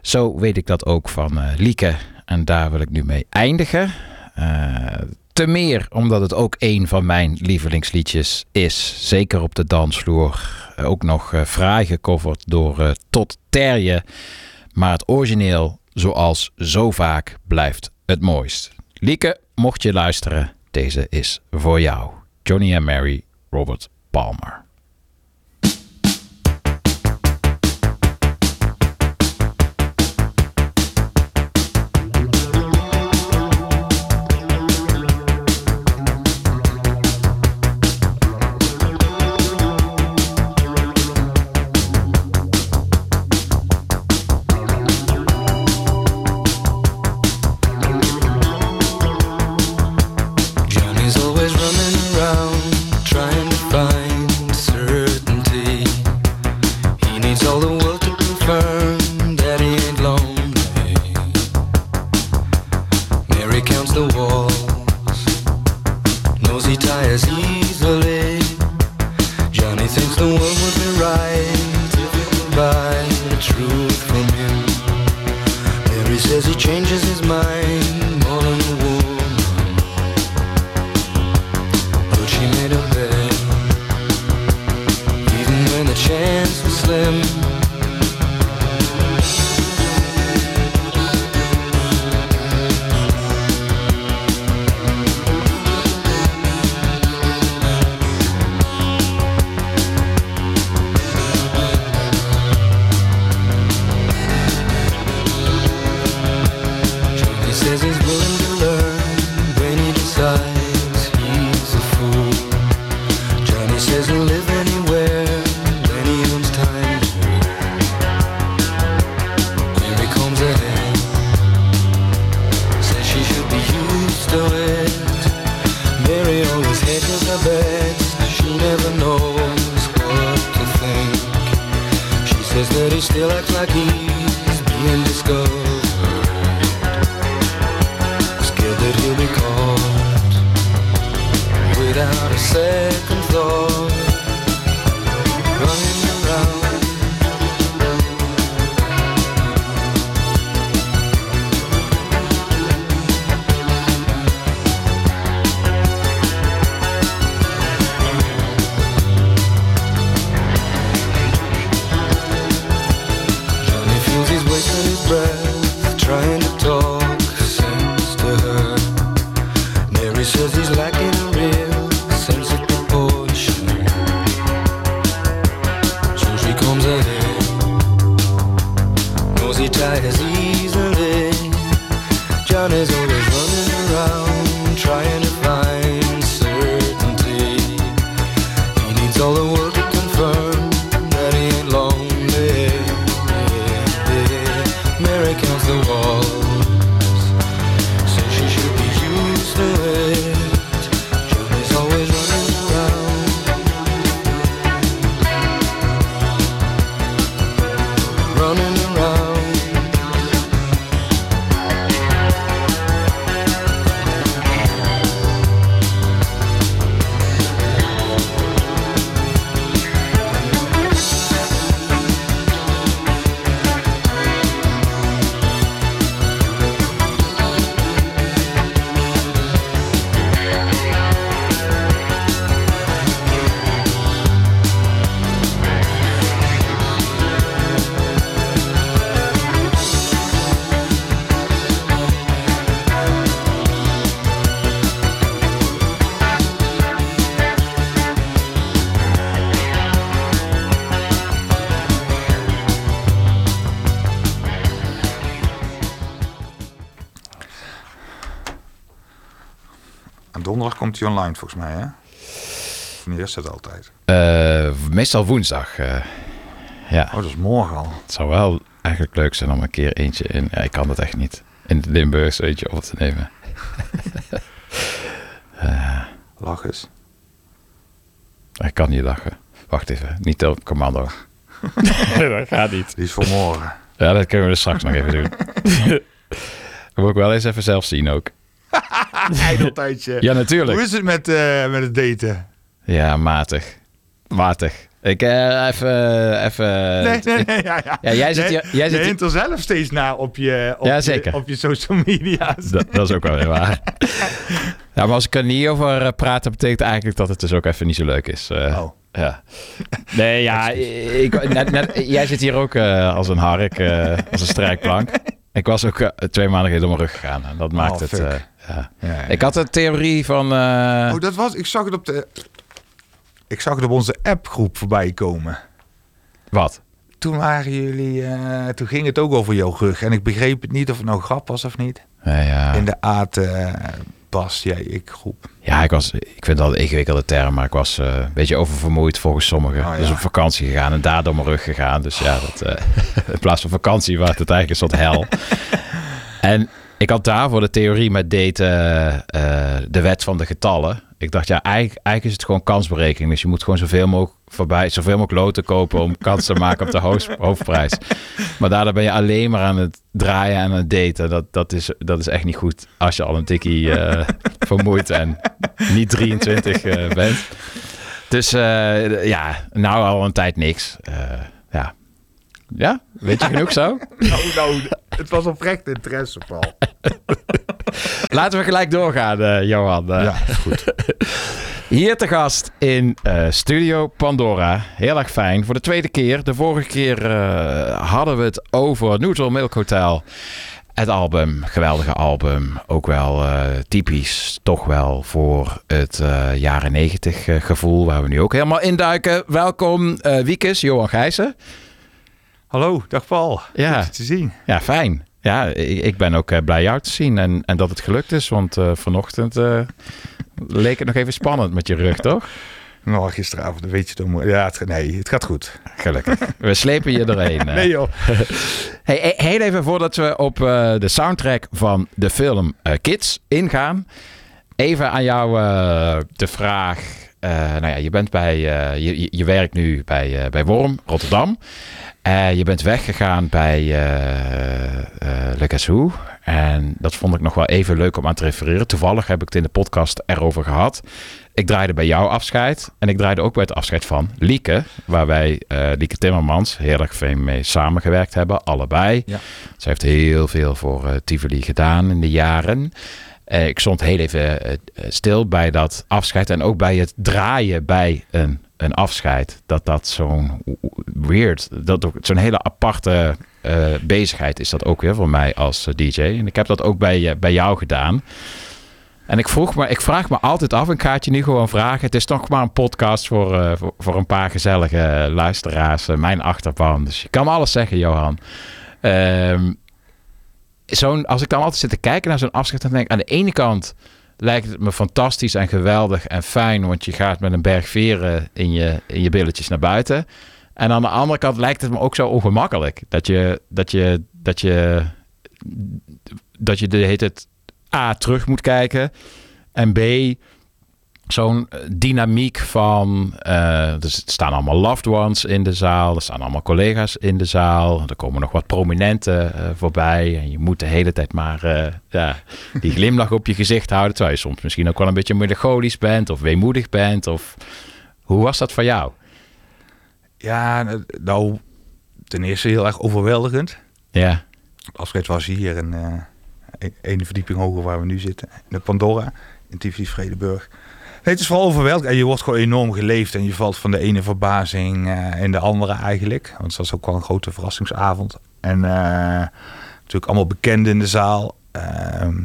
Zo weet ik dat ook van Lieke en daar wil ik nu mee eindigen. Eh, te meer omdat het ook een van mijn lievelingsliedjes is. Zeker op de dansvloer. Eh, ook nog eh, fraai gecoverd door eh, Tot Terje. Maar het origineel, zoals zo vaak, blijft het mooist. Lieke, mocht je luisteren, deze is voor jou. Johnny and Mary, Robert Palmer. Komt hij online volgens mij, hè? Wanneer is dat altijd? Eh, meestal woensdag. eh, ja. Oh, dat is morgen al. Het zou wel eigenlijk leuk zijn om een keer eentje in... Ja, ik kan dat echt niet. In het Limburgs eentje op te nemen. Eh, Lach eens. ik kan niet lachen. Wacht even. Niet op commando. dat gaat niet. Die is voor morgen. Ja, dat kunnen we dus straks nog even doen. dat moet ik wel eens even zelf zien ook. Eindeltijdje. Ja, natuurlijk. Hoe is het met, eh, met het daten? Ja, matig. Matig. Ik eh, even... even Nee, nee, nee. Ja, ja. Ja, jij zit Nee, hier- jij je zit hier- hint er zelf steeds naar op je, op Ja, je, zeker. op je social media's. Dat, dat is ook wel weer waar. Ja, maar als ik er niet over eh, praat, betekent eigenlijk dat het dus ook even niet zo leuk is. Oh. Ja. Nee, ja, ik, net, net, jij zit hier ook als een hark, als een strijkplank. Ik was ook eh, twee maanden geleden door mijn rug gegaan. En dat maakt Oh, het... eh, ja. Ik had een theorie van... eh, Oh, dat was... Ik zag het op de... Ik zag het op onze appgroep voorbij komen. Wat? Toen waren jullie... toen ging het ook over jouw rug. En ik begreep het niet of het nou grap was of niet. Ja, ja. In de Aad, Bas, jij, ik groep. Ja, ik, was, ik vind dat een ingewikkelde term, maar ik was eh, een beetje oververmoeid volgens sommigen. Oh, ja. Dus op vakantie gegaan en daar door mijn rug gegaan. Dus ja, dat, eh, in plaats van vakantie was het eigenlijk een soort hel. en ik had daarvoor de theorie met daten, eh, de wet van de getallen. Ik dacht, ja, eigenlijk, eigenlijk is het gewoon kansberekening. Dus je moet gewoon zoveel mogelijk voorbij, zoveel mogelijk loten kopen om kans te maken op de hoofd- hoofdprijs. Maar daardoor ben je alleen maar aan het draaien en aan het daten. Dat, dat, is, dat is echt niet goed als je al een tikkie eh, vermoeid en niet 23 eh, bent. Dus eh, ja, nou al een tijd niks. Ja. weet je genoeg zo? Nou, nou, het was oprecht interesse, Paul. Laten we gelijk doorgaan, eh, Johan. Eh, Ja, goed. Hier te gast in eh, Studio Pandora. Heel erg fijn. Voor de tweede keer. De vorige keer hadden we het over Neutral Milk Hotel. Het album, geweldige album. Ook wel typisch, toch wel voor het jaren negentig gevoel. Waar we nu ook helemaal induiken. Welkom, eh Wiekes, Johan Gijzen. Hallo, dag Paul. Ja. Goed te zien. Ja, fijn. Ja, ik, ik ben ook eh, blij jou te zien en, en dat het gelukt is. Want eh, vanochtend eh, leek het nog even spannend met je rug, toch? Nou, gisteravond, weet je om. Ja, het, nee, het gaat goed. Gelukkig. We slepen je erheen. Nee joh. Hey, heel even voordat we op de soundtrack van de film Kids ingaan. Even aan jou de vraag. nou ja, je bent bij. je, je- werkt nu bij, bij Worm, Rotterdam. Eh, je bent weggegaan bij Le Gazou. En dat vond ik nog wel even leuk om aan te refereren. Toevallig heb ik het in de podcast erover gehad. Ik draaide bij jouw afscheid. En ik draaide ook bij het afscheid van Lieke. Waar wij, Lieke Timmermans, heel erg veel mee samengewerkt hebben. Allebei. Ja. Ze heeft heel veel voor Tivoli gedaan in de jaren. Eh, ik stond heel even eh, stil bij dat afscheid. En ook bij het draaien bij een, een afscheid. Dat dat zo'n weird, dat zo'n hele aparte eh, bezigheid is dat ook weer voor mij als eh, DJ. En ik heb dat ook bij, eh, bij jou gedaan. En ik, vroeg me, ik vraag me altijd af, en ik ga het je nu gewoon vragen. Het is toch maar een podcast voor, eh, voor, een paar gezellige luisteraars. eh, mijn achterban. Dus je kan alles zeggen, Johan. Ehm, zo'n, als ik dan altijd zit te kijken naar zo'n afscheid, dan denk ik aan de ene kant lijkt het me fantastisch en geweldig en fijn, want je gaat met een berg veren in je, in je billetjes naar buiten. En aan de andere kant lijkt het me ook zo ongemakkelijk dat je, dat je, dat je, dat je de heet het A terug moet kijken en B zo'n eh, dynamiek van. dus er staan allemaal loved ones in de zaal. Er staan allemaal collega's in de zaal. Er komen nog wat prominenten eh, voorbij. En je moet de hele tijd maar ja, die glimlach op je gezicht houden. Terwijl je soms misschien ook wel een beetje melancholisch bent of weemoedig bent. Of hoe was dat voor jou? Ja, nou, ten eerste heel erg overweldigend. Ja, Het afscheid was hier in een- ene verdieping hoger waar we nu zitten. In de Pandora, in Tivoli Vredeburg. Het is vooral overweldigend. En je wordt gewoon enorm geleefd. En je valt van de ene verbazing eh, in de andere eigenlijk. Want het was ook wel een grote verrassingsavond. En eh, natuurlijk allemaal bekenden in de zaal. Ehm,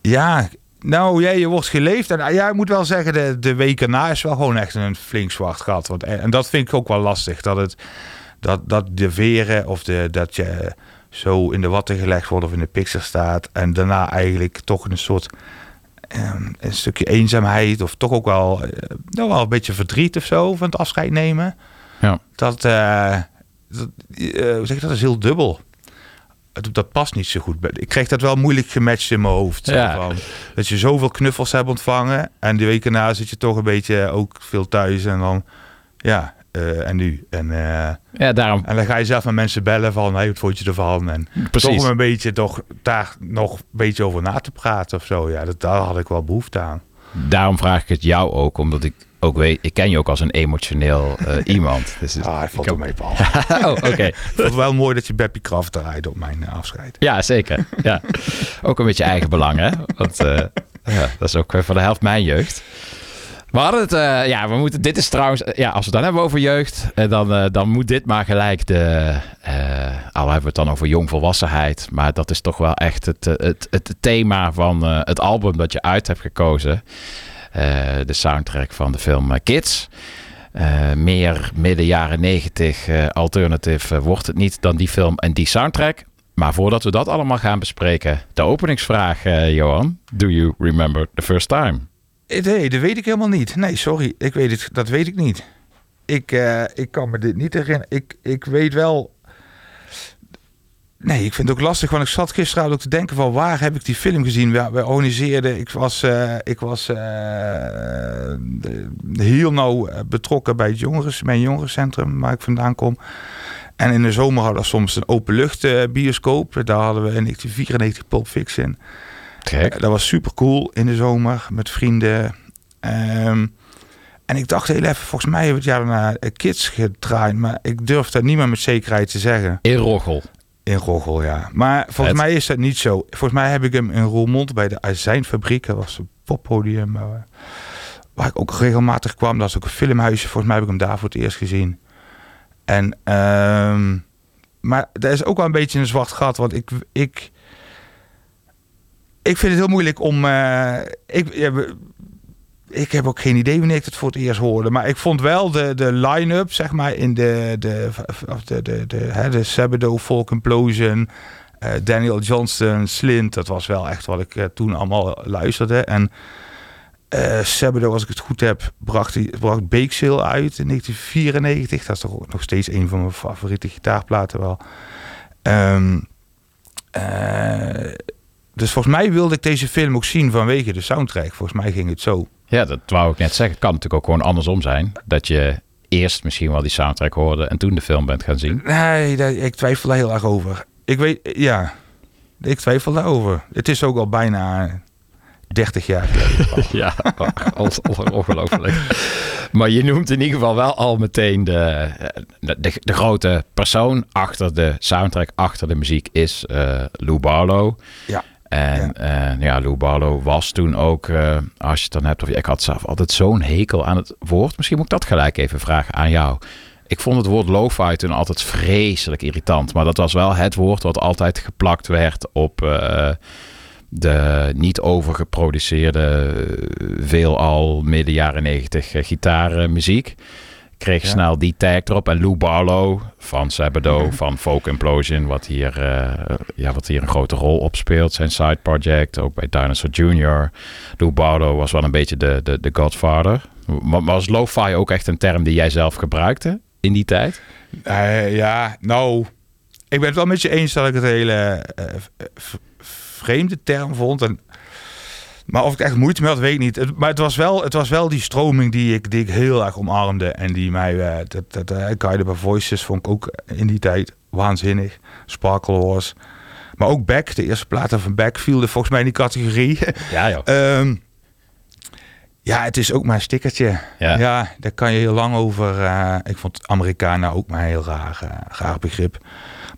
ja, nou ja, je wordt geleefd. En ja, ik moet wel zeggen, de, de week erna is wel gewoon echt een flink zwart gat. Want, en, dat vind ik ook wel lastig. Dat, het, dat, dat de veren of de, dat je zo in de watten gelegd wordt of in de picture staat. En daarna eigenlijk toch een soort ehm, een stukje eenzaamheid. Of toch ook wel, eh, nou wel een beetje verdriet of zo van het afscheid nemen. ja. Dat, eh, dat, eh, hoe zeg je dat, is heel dubbel. Het- Dat past niet zo goed. Ik kreeg dat wel moeilijk gematcht in mijn hoofd. Ja. van, dat je zoveel knuffels hebt ontvangen. En die weken na zit je toch een beetje ook veel thuis. En dan, ja, eh, en nu? En, eh, ja, daarom. en dan ga je zelf met mensen bellen van, hey, wat vond je ervan? En Precies. toch een beetje, toch, daar nog een beetje over na te praten of zo. Ja, dat, daar had ik wel behoefte aan. Daarom vraag ik het jou ook, omdat ik ook weet, ik ken je ook als een emotioneel eh, iemand. Dus Ah, hij valt ik er mee, Paul. oh, oké. Ik vond het wel mooi dat je Beppie Kraft draaide op mijn afscheid. Ja, zeker. Ja. Ook een beetje eigen belang, hè? Want ja, dat is ook voor de helft mijn jeugd. We hadden het, eh, ja, we moeten, dit is trouwens, eh, ja, als we het dan hebben over jeugd, eh, dan, dan moet dit maar gelijk de, al hebben we het dan over jongvolwassenheid, maar dat is toch wel echt het, het, het thema van het album dat je uit hebt gekozen. De soundtrack van de film Kids. Meer midden jaren 90 eh, alternative wordt het niet dan die film en die soundtrack. Maar voordat we dat allemaal gaan bespreken, de openingsvraag, Johan. Do you remember the first time? Eh, Nee, dat weet ik helemaal niet. Nee, sorry. Ik weet het, dat weet ik niet. Ik, eh, ik kan me dit niet herinneren. Ik, ik weet wel... Nee, ik vind het ook lastig, want ik zat gisteravond ook te denken van waar heb ik die film gezien? We, organiseerden, ik was, eh, ik was heel nauw betrokken bij het jongeres, mijn jongerencentrum waar ik vandaan kom. En in de zomer hadden we soms een openlucht bioscoop. Daar hadden we in 1994 Pulp Fiction. Eh, dat was super cool in de zomer met vrienden. Ehm, en ik dacht heel even, volgens mij hebben we het jaar daarna eh, Kids gedraaid. Maar ik durf dat niet meer met zekerheid te zeggen. In Roggel. In Roggel, ja. Maar volgens mij is dat niet zo. Volgens mij heb ik hem in Roermond bij de azijnfabriek. Dat was een poppodium eh, waar ik ook regelmatig kwam. Dat was ook een filmhuisje. Volgens mij heb ik hem daar voor het eerst gezien. En, ehm, maar dat is ook wel een beetje een zwart gat. Want ik, ik, ik vind het heel moeilijk om... eh, ik, ja, ik heb ook geen idee wanneer ik het voor het eerst hoorde. Maar ik vond wel de, de line-up, zeg maar, in de, de, of de, de, de, Sabado Folk Implosion, eh, Daniel Johnston, Slint. Dat was wel echt wat ik eh, toen allemaal luisterde. En Sabado, als ik het goed heb, bracht, die, bracht Bake Sale uit in 1994. Dat is toch nog steeds een van mijn favoriete gitaarplaten wel. Eh, dus volgens mij wilde ik deze film ook zien vanwege de soundtrack. Volgens mij ging het zo. Ja, dat wou ik net zeggen. Het kan natuurlijk ook gewoon andersom zijn. Dat je eerst misschien wel die soundtrack hoorde en toen de film bent gaan zien. Nee, daar, ik twijfel daar heel erg over. Ik weet, ja, ik twijfel daarover. Het is ook al bijna 30 jaar geleden. Ja, on- on- ongelooflijk. Maar je noemt in ieder geval wel al meteen de, de, de grote persoon achter de soundtrack, achter de muziek, is eh Lou Barlow. Ja. En ja. ja, Lou Barlow was toen ook, eh, als je het dan hebt, of ik had zelf altijd zo'n hekel aan het woord. Misschien moet ik dat gelijk even vragen aan jou. Ik vond het woord lo-fi toen altijd vreselijk irritant. Maar dat was wel het woord wat altijd geplakt werd op eh, de niet overgeproduceerde, eh, veelal midden jaren negentig gitaarmuziek. Kreeg Ja. snel die tag erop. En Lou Barlow van Sabado, van Folk Implosion, wat hier, eh, ja, wat hier een grote rol op speelt. Zijn side project, ook bij Dinosaur Jr. Lou Barlow was wel een beetje de, de, de godfather. Was lo-fi ook echt een term die jij zelf gebruikte in die tijd? Eh, ja, nou, ik ben het wel met je eens dat ik het hele eh, vreemde term vond. En, maar of ik echt moeite mee had, weet ik niet. Het- maar het was, wel, het was wel die stroming die ik, die ik heel erg omarmde. En die mij, eh, dat, dat eh, Guided by Voices vond ik ook in die tijd waanzinnig. Sparkle Wars. Maar ook Beck, de eerste platen van Beck, viel er volgens mij in die categorie. Ja, joh. Ehm, ja, het is ook maar een stickertje. Ja. Ja, daar kan je heel lang over. eh, ik vond Amerikanen ook maar een heel raar, raar begrip.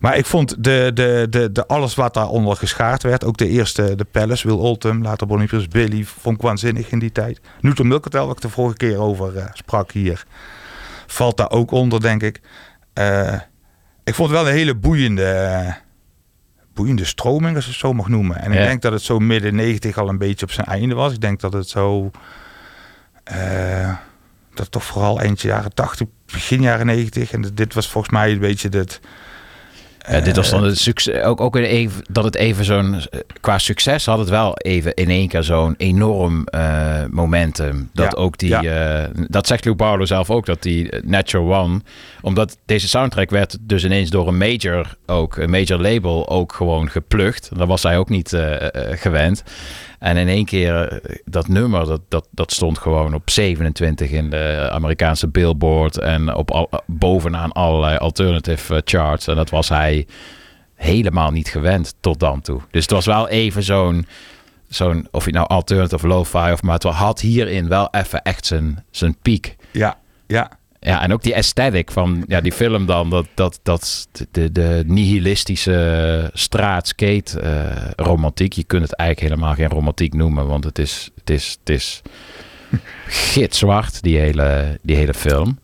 Maar ik vond de, de, de, de alles wat daaronder geschaard werd, ook de eerste, de Palace, Will Oldham, later Bonnie Prince Billy, vond ik waanzinnig in die tijd. Newton Milkertel, wat ik de vorige keer over eh, sprak hier, valt daar ook onder, denk ik. Eh, ik vond het wel een hele boeiende, boeiende stroming, als je het zo mag noemen. En Ja. ik denk dat het zo midden 90 al een beetje op zijn einde was. Ik denk dat het zo... eh, dat toch vooral eind jaren 80, begin jaren 90. En dit was volgens mij een beetje dit... Ja, dit was dan eh, het succes. Ook, ook even, dat het even zo'n. Qua succes had het wel even in één keer zo'n enorm eh, momentum. Dat Ja, ook die. ja. eh, dat zegt Lou zelf ook, dat die eh, Natural One. Omdat deze soundtrack werd dus ineens door een major ook, een major label ook gewoon geplukt. Dat was hij ook niet eh, eh, gewend. En in één keer, eh, dat nummer, dat, dat, dat stond gewoon op 27 in de Amerikaanse Billboard. En op al, bovenaan allerlei alternative eh, charts. En dat was hij helemaal niet gewend tot dan toe. Dus het was wel even zo'n, zo'n of je nou alternative of lo-fi of maar het had hierin wel even echt zijn, zijn piek. Ja, ja. Ja, en ook die aesthetic van ja, die film dan, dat, dat, dat de, de nihilistische straatskate eh romantiek. Je kunt het eigenlijk helemaal geen romantiek noemen, want het is, het is, het is gitzwart, die hele, die hele film.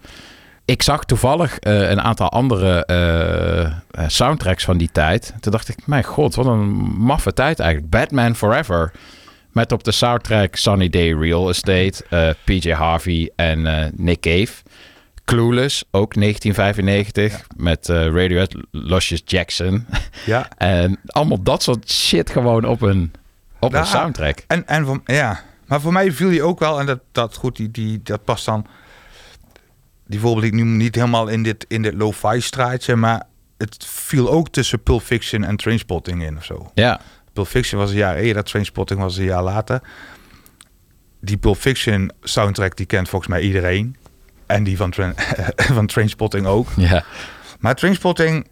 Ik zag toevallig eh, een aantal andere eh, soundtracks van die tijd. Toen dacht ik, mijn god, wat een maffe tijd eigenlijk. Batman Forever. Met op de soundtrack Sunny Day Real Estate, PJ Harvey en Nick Cave. Clueless, ook 1995, met eh Radiohead, Luscious Jackson. Ja. en allemaal dat soort shit gewoon op een, op een Nou, soundtrack. En, en ja, maar voor mij viel die ook wel, en dat, dat goed, die, die, dat past dan. Die voorbeeld ik nu niet helemaal in dit, in dit lo-fi straatje, maar het viel ook tussen Pulp Fiction en Trainspotting in of zo. Ja. Pulp Fiction was een jaar eerder, Trainspotting was een jaar later. Die Pulp Fiction soundtrack die kent volgens mij iedereen. En die van, Train, van Trainspotting ook. Ja. Maar Trainspotting...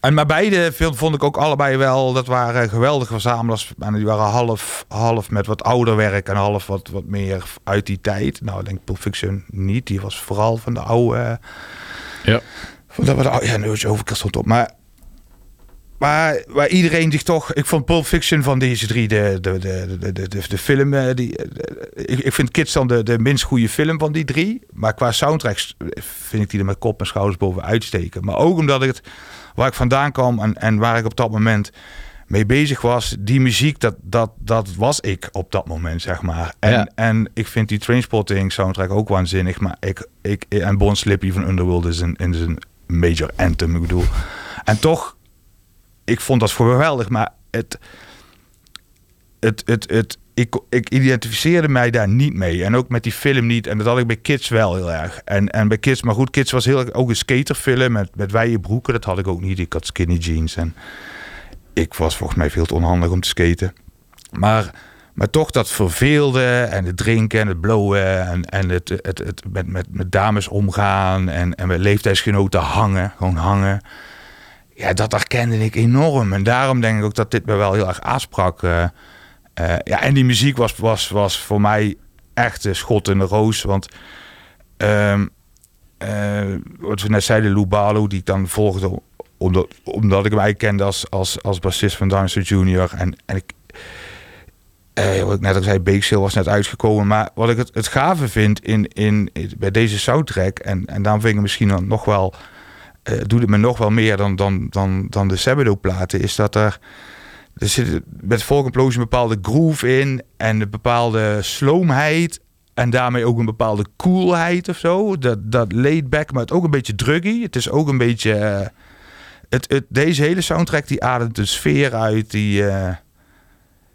En maar beide film vond ik ook allebei wel... Dat waren geweldige verzamelaars. En die waren half, half met wat ouder werk... en half wat, wat meer uit die tijd. Nou, ik denk Pulp Fiction niet. Die was vooral van de oude... Ja. Van de, oude- ja, Neurtje Overkill stond op. Maar... Maar waar iedereen zich toch... Ik vond Pulp Fiction van deze drie de, de, de, de, de, de, film... eh, Die, eh, ik, ik vind Kids dan de, de minst goede film van die drie. Maar qua soundtracks vind ik die er met kop en schouders boven uitsteken. Maar ook omdat ik het... Waar ik vandaan kwam en, en waar ik op dat moment mee bezig was... Die muziek, dat, dat, dat was ik op dat moment, zeg maar. En, Ja. en ik vind die Trainspotting soundtrack ook waanzinnig. Maar ik... ik en Bon Slippy van Underworld is een, is een major anthem, ik bedoel. En toch ik vond dat geweldig, maar het, het, het, het, ik, ik identificeerde mij daar niet mee. En ook met die film niet. En dat had ik bij Kids wel heel erg. En, en bij Kids, maar goed, Kids was heel ook een skaterfilm met, met wijde broeken. Dat had ik ook niet. Ik had skinny jeans. En ik was volgens mij veel te onhandig om te skaten. Maar, maar toch dat verveelde en het drinken en het blowen en, en het, het, het met, met, met dames omgaan en, en met leeftijdsgenoten hangen, gewoon hangen. Ja, dat herkende ik enorm. En daarom denk ik ook dat dit me wel heel erg aansprak. eh. Eh, ja, en die muziek was, was, was voor mij echt een schot in de roos. Want ehm, eh, wat we net zeiden, Lou Barlow, die ik dan volgde... omdat, omdat ik eigenlijk kende als, als, als bassist van Dinosaur Jr. En, en ik... wat ik net al zei, Beekseel was net uitgekomen. Maar wat ik het, het gave vind in, in, bij deze soundtrack... en, en daarom vind ik hem misschien dan nog wel... eh, doet het me nog wel meer dan, dan, dan, dan de Sabado-platen... is dat er... Er zit met Volkenploos een bepaalde groove in en een bepaalde sloomheid. En daarmee ook een bepaalde coolheid of zo. Dat, dat laid back, maar het ook een beetje druggy. Het is ook een beetje... eh, het, het, deze hele soundtrack die ademt een sfeer uit die... eh,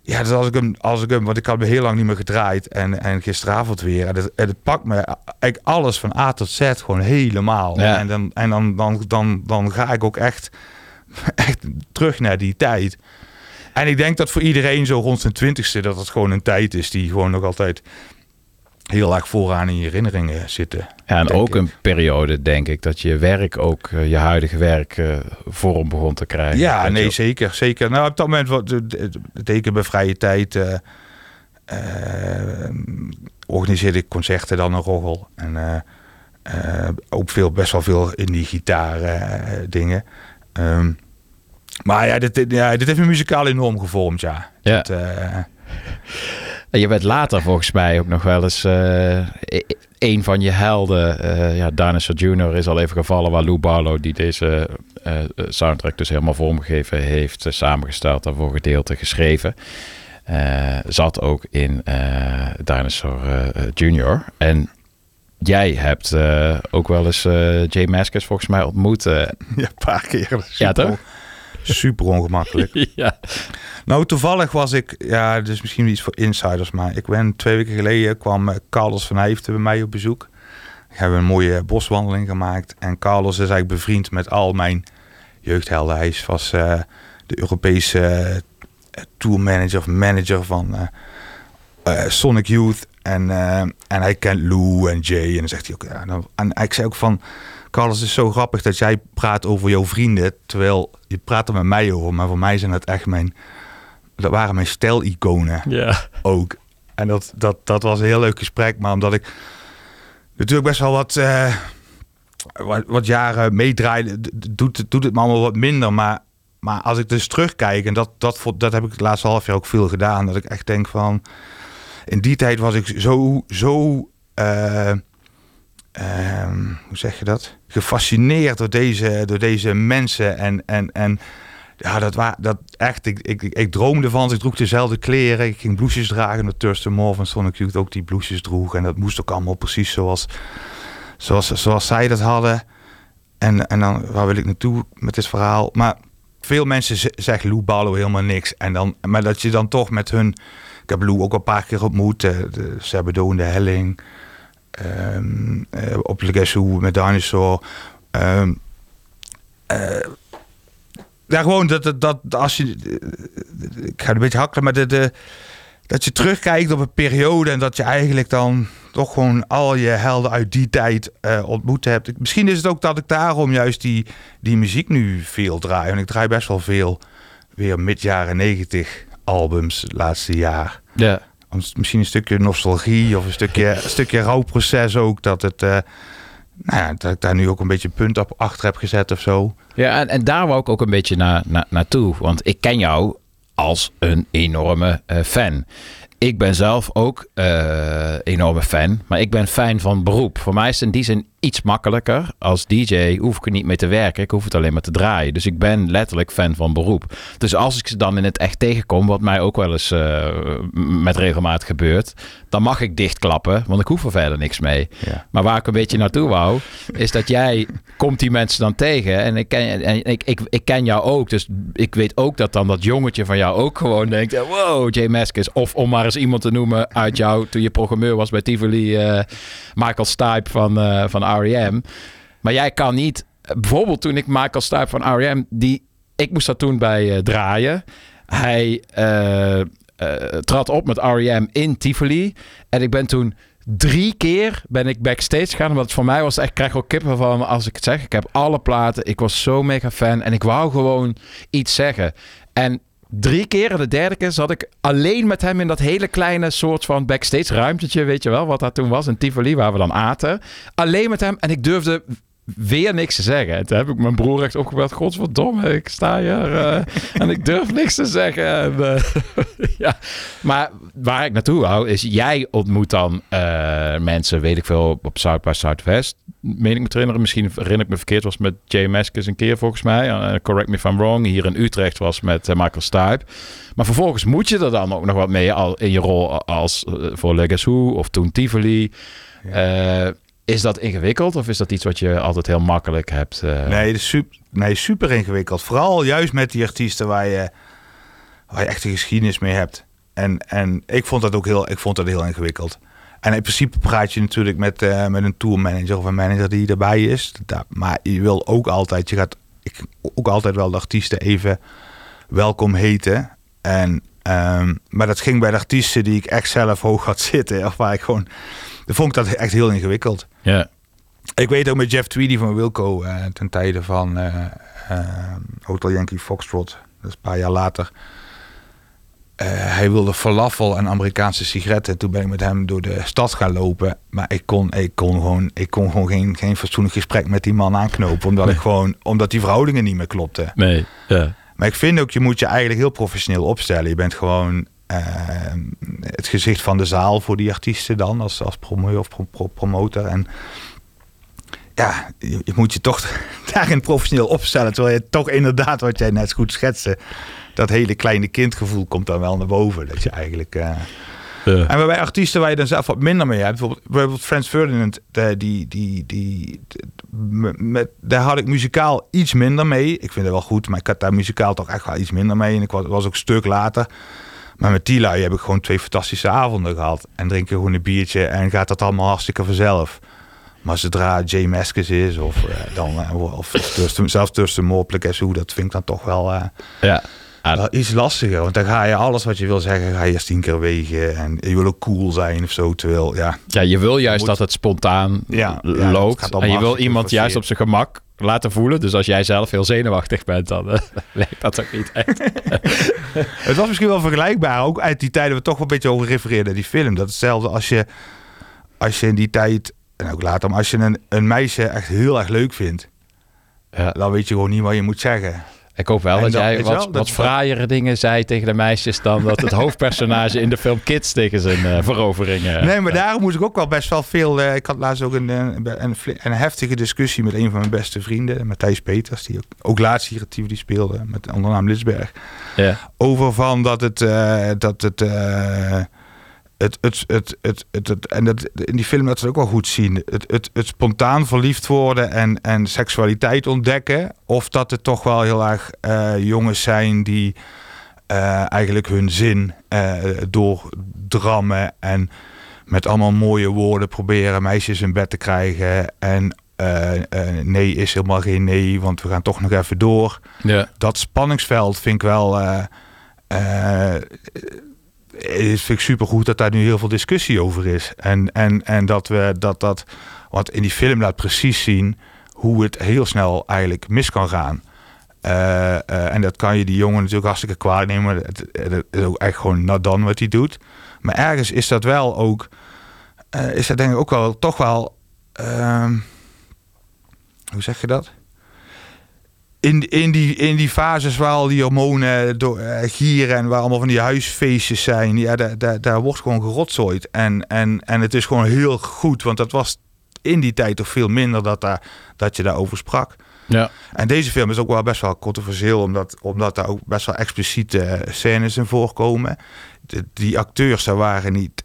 ja, dus als ik hem, als ik hem, want ik had me heel lang niet meer gedraaid en, en gisteravond weer. En het, en het pakt me eigenlijk alles van A tot Z gewoon helemaal. Ja. En, dan, en dan, dan, dan, dan ga ik ook echt, echt terug naar die tijd. En ik denk dat voor iedereen zo rond zijn twintigste dat het gewoon een tijd is die gewoon nog altijd heel erg vooraan in je herinneringen zitten. Ja, en ook ik. een periode, denk ik, dat je werk ook, eh, je huidige werk, eh, vorm begon te krijgen. Ja, nee, zeker. zeker. Nou, op dat moment, wat, teken bij vrije tijd, eh, organiseerde ik concerten dan een roggel. En ook veel, best wel veel in die gitaar dingen. Ehm, maar ja dit, ja, dit heeft me muzikaal enorm gevormd, ja. Ja. Dat, je bent later volgens mij ook nog wel eens e- een van je helden. eh ja, Dinosaur Jr. is al even gevallen, waar Lou Barlow, die deze eh, soundtrack dus helemaal vormgegeven heeft, samengesteld en voor gedeelte geschreven. zat ook in Dinosaur Jr. En jij hebt ook wel eens Jay Maskis volgens mij ontmoet. ja, een paar keer. ja, Super- toch? Super ongemakkelijk. ja. Nou, toevallig was ik, ja, dus misschien iets voor insiders, maar ik ben twee weken geleden kwam eh, Carlos van Heijften bij mij op bezoek. We hebben een mooie boswandeling gemaakt en Carlos is eigenlijk bevriend met al mijn jeugdhelden. Hij was eh, de Europese eh, tourmanager of manager van Sonic Youth en, en hij kent Lou en Jay en dan zegt hij ook, ja, nou, en ik zei ook van, Carlos, het is zo grappig dat jij praat over jouw vrienden, terwijl je praat er met mij over, maar voor mij zijn dat echt mijn, dat waren mijn stijliconen Ja. ook. En dat, dat, dat was een heel leuk gesprek, maar omdat ik natuurlijk best wel wat, eh, wat, wat jaren meedraaide, doet, het- doet het me allemaal wat minder, maar, maar als ik dus terugkijk, en dat, dat, dat heb ik het laatste half jaar ook veel gedaan, dat ik echt denk van, in die tijd was ik zo, zo eh, ehm, hoe zeg je dat? Gefascineerd door deze, door deze mensen. En, en, en ja, dat was dat echt. Ik, ik, ik droomde van. Ik droeg dezelfde kleren. Ik ging bloesjes dragen. De Thurston Moore van Sonic Youth ook die bloesjes droeg. En dat moest ook allemaal precies zoals, zoals, zoals zij dat hadden. En, en dan, waar wil ik naartoe met dit verhaal? Maar veel mensen zeggen Lou Barlow helemaal niks. En dan, maar dat je dan toch met hun... Ik heb Lou ook een paar keer ontmoet. eh, De Sabado en de Helling. Ehm, eh, op Le Guess Who met Dinosaur. Eh, ja, gewoon dat, dat, dat als je. Ik ga een beetje hakkelen, maar de, de, dat je terugkijkt op een periode en dat je eigenlijk dan toch gewoon al je helden uit die tijd eh, ontmoet hebt. Ik- Misschien is het ook dat ik daarom juist die, die muziek nu veel draai. Want ik draai best wel veel weer mid jaren negentig albums het laatste jaar. Ja. Misschien een stukje nostalgie of een stukje, een stukje rouwproces ook. Dat, het, eh, nou ja, dat ik daar nu ook een beetje een punt op achter heb gezet of zo. Ja, en, en daar wou ik ook een beetje na, na, naartoe. Want ik ken jou als een enorme eh, fan. Ik ben zelf ook eh enorme fan, maar ik ben fan van beroep. Voor mij is het in die zin iets makkelijker. Als DJ hoef ik er niet mee te werken, ik hoef het alleen maar te draaien. Dus ik ben letterlijk fan van beroep. Dus als ik ze dan in het echt tegenkom, wat mij ook wel eens eh, met regelmaat gebeurt, dan mag ik dichtklappen, want ik hoef er verder niks mee. Ja. Maar waar ik een beetje naartoe wou, is dat jij komt die mensen dan tegen. En ik ken, en ik, ik, ik ken jou ook. Dus ik weet ook dat dan dat jongetje van jou ook gewoon denkt... Wow, Jay Maskis. Of om maar eens iemand te noemen uit jou... toen je programmeur was bij Tivoli... eh, Michael Stipe van, eh, van R.E.M. Maar jij kan niet... Bijvoorbeeld toen ik Michael Stipe van R.E.M. Die, ik moest dat toen bij eh, draaien. Hij eh, eh, trad op met R.E.M. in Tivoli. En ik ben toen drie keer ben ik backstage gegaan. Het voor mij was echt, ik krijg ook kippen van als ik het zeg. Ik heb alle platen. Ik was zo mega fan. En ik wou gewoon iets zeggen. En drie keer, en de derde keer zat ik alleen met hem in dat hele kleine soort van backstage ruimtetje. Weet je wel, wat dat toen was in Tivoli, waar we dan aten. Alleen met hem. En ik durfde weer niks te zeggen. En toen heb ik mijn broer echt opgebeld. Godverdomme, ik sta hier eh, en ik durf niks te zeggen. En, eh, ja. Maar waar ik naartoe wou is, jij ontmoet dan eh, mensen, weet ik veel, op South by Southwest. Meen ik me herinneren. Misschien herinner ik me verkeerd. Was met Jay een keer volgens mij. Correct me if I'm wrong. Hier in Utrecht was met Michael Stipe. Maar vervolgens moet je er dan ook nog wat mee al in je rol als voor Legacy of toen Tivoli. Eh, is dat ingewikkeld of is dat iets wat je altijd heel makkelijk hebt? eh? Nee, super, nee, super ingewikkeld. Vooral juist met die artiesten waar je, waar je echt een geschiedenis mee hebt. En, en ik vond dat ook heel, ik vond dat heel ingewikkeld. En in principe praat je natuurlijk met, eh, met een tourmanager of een manager die erbij is. Maar je wil ook altijd, je gaat ik, ook altijd wel de artiesten even welkom heten. En, ehm, maar dat ging bij de artiesten die ik echt zelf hoog had zitten. Of waar ik gewoon, dan vond ik dat echt heel ingewikkeld. Ja. Ik weet ook met Jeff Tweedy van Wilco eh, ten tijde van eh, eh, Hotel Yankee Foxtrot. Dat is een paar jaar later. Hij wilde falafel en Amerikaanse sigaretten. Toen ben ik met hem door de stad gaan lopen. Maar ik kon, ik kon gewoon, ik kon gewoon geen, geen fatsoenlijk gesprek met die man aanknopen. Omdat, ik gewoon, omdat die verhoudingen niet meer klopten. Nee, ja. Maar ik vind ook, je moet je eigenlijk heel professioneel opstellen. Je bent gewoon het gezicht van de zaal voor die artiesten dan. Als, als promotor of pro- pro- promotor. En ja, je, je moet je toch daarin professioneel opstellen. Terwijl je toch inderdaad, wat jij net goed schetste... dat hele kleine kindgevoel komt dan wel naar boven. Dat je eigenlijk... eh, Ja. En waarbij artiesten waar je dan zelf wat minder mee hebt, bijvoorbeeld, bijvoorbeeld Frans Ferdinand, die, die, die, met, daar had ik muzikaal iets minder mee. Ik vind het wel goed, maar ik had daar muzikaal toch echt wel iets minder mee. En ik was, was ook een stuk later. Maar met die lui heb ik gewoon twee fantastische avonden gehad. En drink je gewoon een biertje en gaat dat allemaal hartstikke vanzelf. Maar zodra Jay is, of, eh, dan, eh, of Thurston- zelfs tussen Moorplek en zo, dat vind ik dan toch wel... eh, Ja. Ah, wel iets lastiger, want dan ga je alles wat je wil zeggen, ga je eerst tien keer wegen. En je wil ook cool zijn of zo. Terwijl, ja, ja, je wil juist moet- dat het spontaan Ja, ja, loopt. gaat En je wil iemand juist op zijn gemak laten voelen. Dus als jij zelf heel zenuwachtig bent, dan eh, werkt dat ook niet echt. het was misschien wel vergelijkbaar, ook uit die tijden we toch wel een beetje over refereerden, die film. Dat is hetzelfde als je, als je in die tijd, en ook later, maar als je een, een meisje echt heel erg leuk vindt, Ja. dan weet je gewoon niet wat je moet zeggen. Ik hoop wel En dat dan- jij wat, wel, wat fraaiere dingen zei tegen de meisjes dan dat het hoofdpersonage in de film Kids tegen zijn eh, veroveringen. Nee, maar daarom moest ik ook wel best wel veel. eh, ik had laatst ook een, een, een, een heftige discussie met een van mijn beste vrienden, Matthijs Peters, die ook, ook laatst hier actief die speelde met ondernaam Lidsberg. Ja. Over van dat het. eh, dat het eh, het, het, het, het, het, het- en dat, in die film dat ze het ook wel goed zien. Het, het, het spontaan verliefd worden en, en seksualiteit ontdekken. Of dat het toch wel heel erg eh, jongens zijn die eh, eigenlijk hun zin eh doordrammen. En met allemaal mooie woorden proberen meisjes in bed te krijgen. En nee is helemaal geen nee, want we gaan toch nog even door. Ja. Dat spanningsveld vind ik wel. eh, is- vind ik supergoed dat daar nu heel veel discussie over is. En, en, en dat we dat dat. Want in die film laat precies zien hoe het heel snel eigenlijk mis kan gaan. Eh, eh, en dat kan je die jongen natuurlijk hartstikke kwalijk nemen. Het, is ook echt gewoon nadan wat hij doet. Maar ergens is dat wel ook. eh, is dat denk ik ook wel toch wel. ehm, hoe zeg je dat? In, in, die, in die fases waar al die hormonen door, eh, gieren en waar allemaal van die huisfeestjes zijn, ja, daar, daar, daar wordt gewoon gerotzooid. En, en, en het is gewoon heel goed, want dat was in die tijd toch veel minder dat, daar, dat je daarover sprak. Ja. En deze film is ook wel best wel controversieel, omdat, omdat daar ook best wel expliciete eh, scènes in voorkomen. De, die acteurs, daar waren niet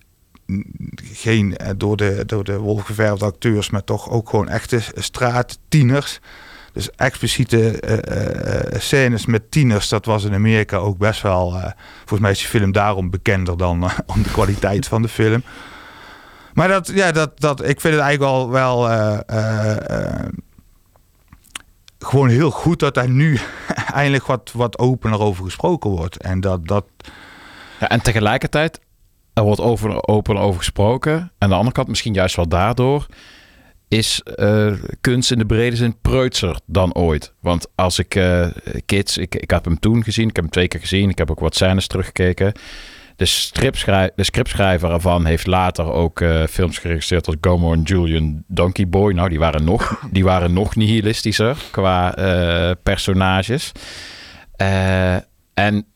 geen eh, door de, door de wolf geverfde acteurs, maar toch ook gewoon echte straattieners. Dus expliciete eh, scènes met tieners, dat was in Amerika ook best wel. volgens mij is die film daarom bekender dan om de kwaliteit van de film. Maar dat, ja, dat, dat, ik vind het eigenlijk al wel. gewoon heel goed dat daar nu eindelijk wat, wat opener over gesproken wordt. En dat, dat Ja, en tegelijkertijd, er wordt over, open over gesproken. En aan de andere kant, misschien juist wel daardoor, is eh, kunst in de brede zin preutser dan ooit. Want als ik eh, Kids, ik, ik heb hem toen gezien, ik heb hem twee keer gezien, ik heb ook wat scènes teruggekeken. De, de scriptschrijver ervan heeft later ook eh, films geregistreerd als Gomo en Julian Donkey Boy. Nou, die waren nog, die waren nog nihilistischer qua personages. En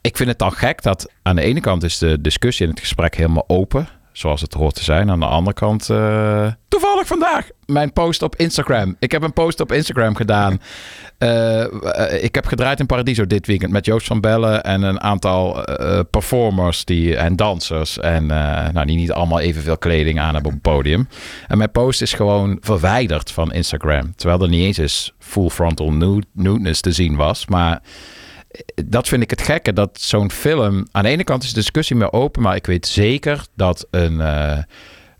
ik vind het dan gek dat aan de ene kant is de discussie en het gesprek helemaal open, zoals het hoort te zijn. Aan de andere kant, eh, toevallig vandaag, mijn post op Instagram. Ik heb een post op Instagram gedaan. Eh, eh, ik heb gedraaid in Paradiso dit weekend met Joost van Bellen en een aantal performers die, en dansers. En nou, die niet allemaal evenveel kleding aan hebben op het podium. En mijn post is gewoon verwijderd van Instagram. Terwijl er niet eens eens full frontal nude, nudeness te zien was. Maar dat vind ik het gekke. Dat zo'n film... Aan de ene kant is de discussie meer open. Maar ik weet zeker dat een... eh,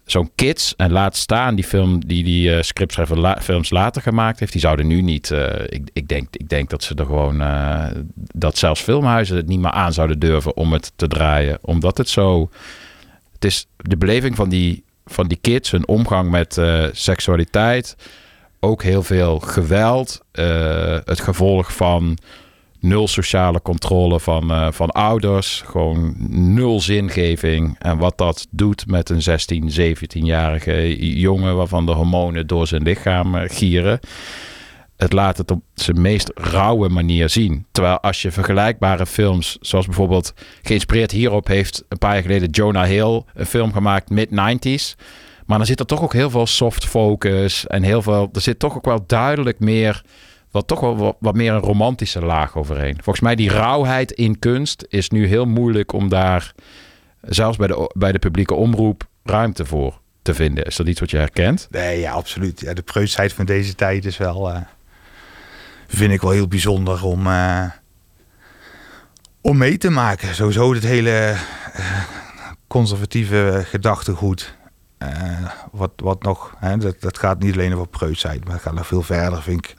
Zo'n kids, en laat staan die film die die eh, scriptschrijver films later gemaakt heeft, die zouden nu niet. eh, ik, ik, denk, ik denk dat ze er gewoon. dat zelfs filmhuizen het niet meer aan zouden durven om het te draaien. Omdat het zo. Het is de beleving van die, van die kids, hun omgang met seksualiteit. Ook heel veel geweld. het gevolg van nul sociale controle van, eh, van ouders. Gewoon nul zingeving. En wat dat doet met een 16, 17-jarige jongen... waarvan de hormonen door zijn lichaam eh, gieren. Het laat het op zijn meest rauwe manier zien. Terwijl als je vergelijkbare films... zoals bijvoorbeeld geïnspireerd hierop... heeft een paar jaar geleden Jonah Hill een film gemaakt... mid-90s. Maar dan zit er toch ook heel veel soft focus... en heel veel... er zit toch ook wel duidelijk meer wat toch wel wat, meer een romantische laag overheen. Volgens mij die rauwheid in kunst is nu heel moeilijk om daar, zelfs bij de, bij de publieke omroep, ruimte voor te vinden. Is dat iets wat je herkent? Nee, ja, absoluut. Ja, de preutsheid van deze tijd is wel, eh, vind ik wel heel bijzonder om, eh, om mee te maken. Sowieso het hele eh, conservatieve gedachtegoed. wat, wat nog, dat, dat gaat niet alleen over preutsheid, maar het gaat nog veel verder, vind ik.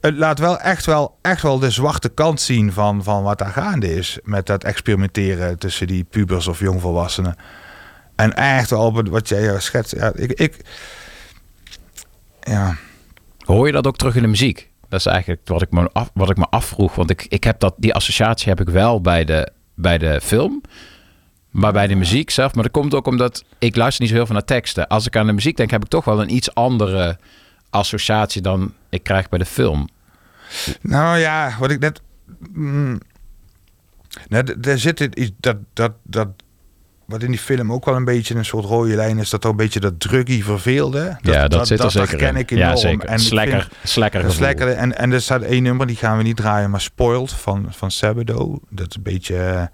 Het laat wel echt wel, echt wel de zwarte kant zien van, van wat daar gaande is. Met dat experimenteren tussen die pubers of jongvolwassenen. En echt wel wat jij schetst. Ja, ik, ik, ja. Hoor je dat ook terug in de muziek? Dat is eigenlijk wat ik me, wat ik me afvroeg. Want ik, ik heb dat, die associatie heb ik wel bij de, bij de film. Maar bij de muziek zelf. Maar dat komt ook omdat ik luister niet zo heel veel naar teksten. Als ik aan de muziek denk, heb ik toch wel een iets andere associatie dan ik krijg bij de film. Nou ja, wat ik net. Mm, nou, d- daar zit iets dat, dat, dat. Wat in die film ook wel een beetje een soort rode lijn is, dat er een beetje dat druggy verveelde. Ja, dat zit er zeker herken in. ik Ja, enorm. zeker. En Slekker- slekker dat is gevoel. lekker. En, en er staat één nummer, die gaan we niet draaien, maar Spoiled van, van Sabado. Dat is een beetje.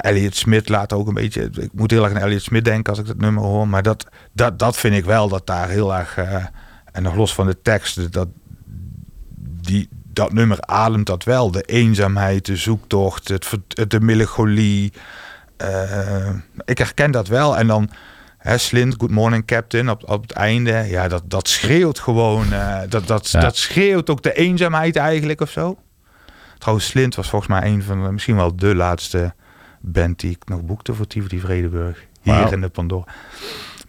Elliot Smith laat ook een beetje. Ik moet heel erg aan Elliot Smith denken als ik dat nummer hoor. Maar dat, dat, dat vind ik wel dat daar heel erg. eh, en nog los van de tekst, dat, die, dat nummer ademt dat wel. De eenzaamheid, de zoektocht, het, de melancholie. Eh, ik herken dat wel. En dan Hè, Slint, Good Morning Captain op, op het einde. Ja, dat, dat schreeuwt gewoon. eh, dat, dat, Ja. dat schreeuwt ook de eenzaamheid eigenlijk of zo. Trouwens, Slint was volgens mij een van misschien wel de laatste band die ik nog boekte voor Tivoli Vredenburg. Hier in de Pandora.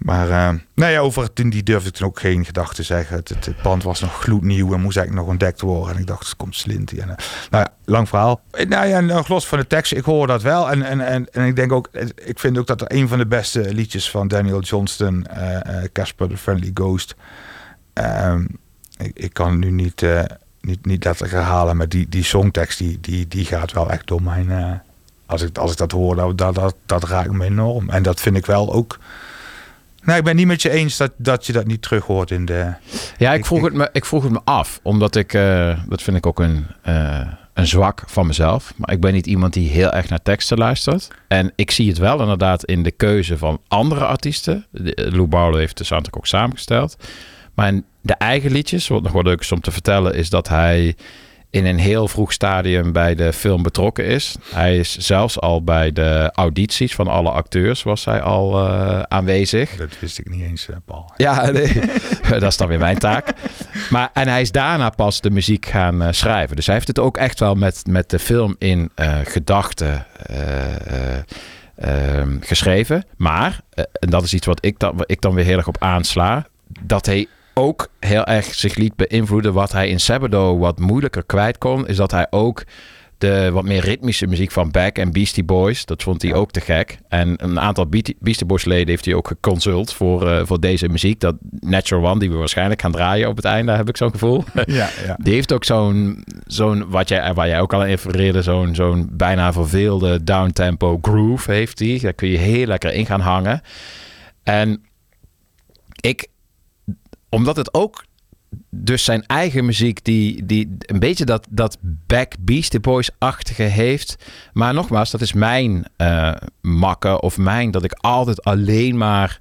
Maar eh, nou ja, over het, die durfde ik toen ook geen gedachten te zeggen. Het, het, het pand was nog gloednieuw en moest eigenlijk nog ontdekt worden. En ik dacht, het komt Slint. En, eh, nou ja, lang verhaal. Eh, Nou ja, nog los van de tekst, ik hoor dat wel. En, en, en, en ik denk ook, ik vind ook dat er een van de beste liedjes van Daniel Johnston, Casper the Friendly Ghost. Ehm, ik, ik kan nu niet, niet, niet letterlijk herhalen, maar die, die songtekst die, die, die gaat wel echt door mijn. Als, ik, als ik dat hoor, dat, dat, dat, dat raakt me enorm. En dat vind ik wel ook. Nou, ik ben niet met je eens dat, dat je dat niet terug hoort in de. Ja, ik vroeg, het me, ik vroeg het me af. Omdat ik, eh, dat vind ik ook een, eh, een zwak van mezelf. Maar ik ben niet iemand die heel erg naar teksten luistert. En ik zie het wel inderdaad in de keuze van andere artiesten. Eh, Lou Barlow heeft de soundtrack ook samengesteld. Maar in de eigen liedjes, wat nog wel leuk is om te vertellen, is dat hij in een heel vroeg stadium bij de film betrokken is. Hij is zelfs al bij de audities van alle acteurs was hij al eh, aanwezig. Dat wist ik niet eens, eh, Paul. Ja, nee. dat is dan weer mijn taak. Maar, en hij is daarna pas de muziek gaan eh, schrijven. Dus hij heeft het ook echt wel met, met de film in gedachten geschreven. Maar, en dat is iets wat ik, dan, wat ik dan weer heel erg op aansla, dat hij ook heel erg zich liet beïnvloeden wat hij in Sabado wat moeilijker kwijt kon, is dat hij ook de wat meer ritmische muziek van Beck en Beastie Boys, dat vond hij ook te gek. En een aantal Beastie Boys leden heeft hij ook geconsult voor, eh, voor deze muziek. Dat Natural One, die we waarschijnlijk gaan draaien op het einde, heb ik zo'n gevoel. Ja, ja. Die heeft ook zo'n, zo'n wat jij, waar jij ook al aan refereerde, zo'n, zo'n bijna verveelde downtempo groove heeft hij. Daar kun je heel lekker in gaan hangen. En ik, omdat het ook dus zijn eigen muziek die, die een beetje dat, dat Back Beastie Boys-achtige heeft. Maar nogmaals, dat is mijn eh makken of mijn dat ik altijd alleen maar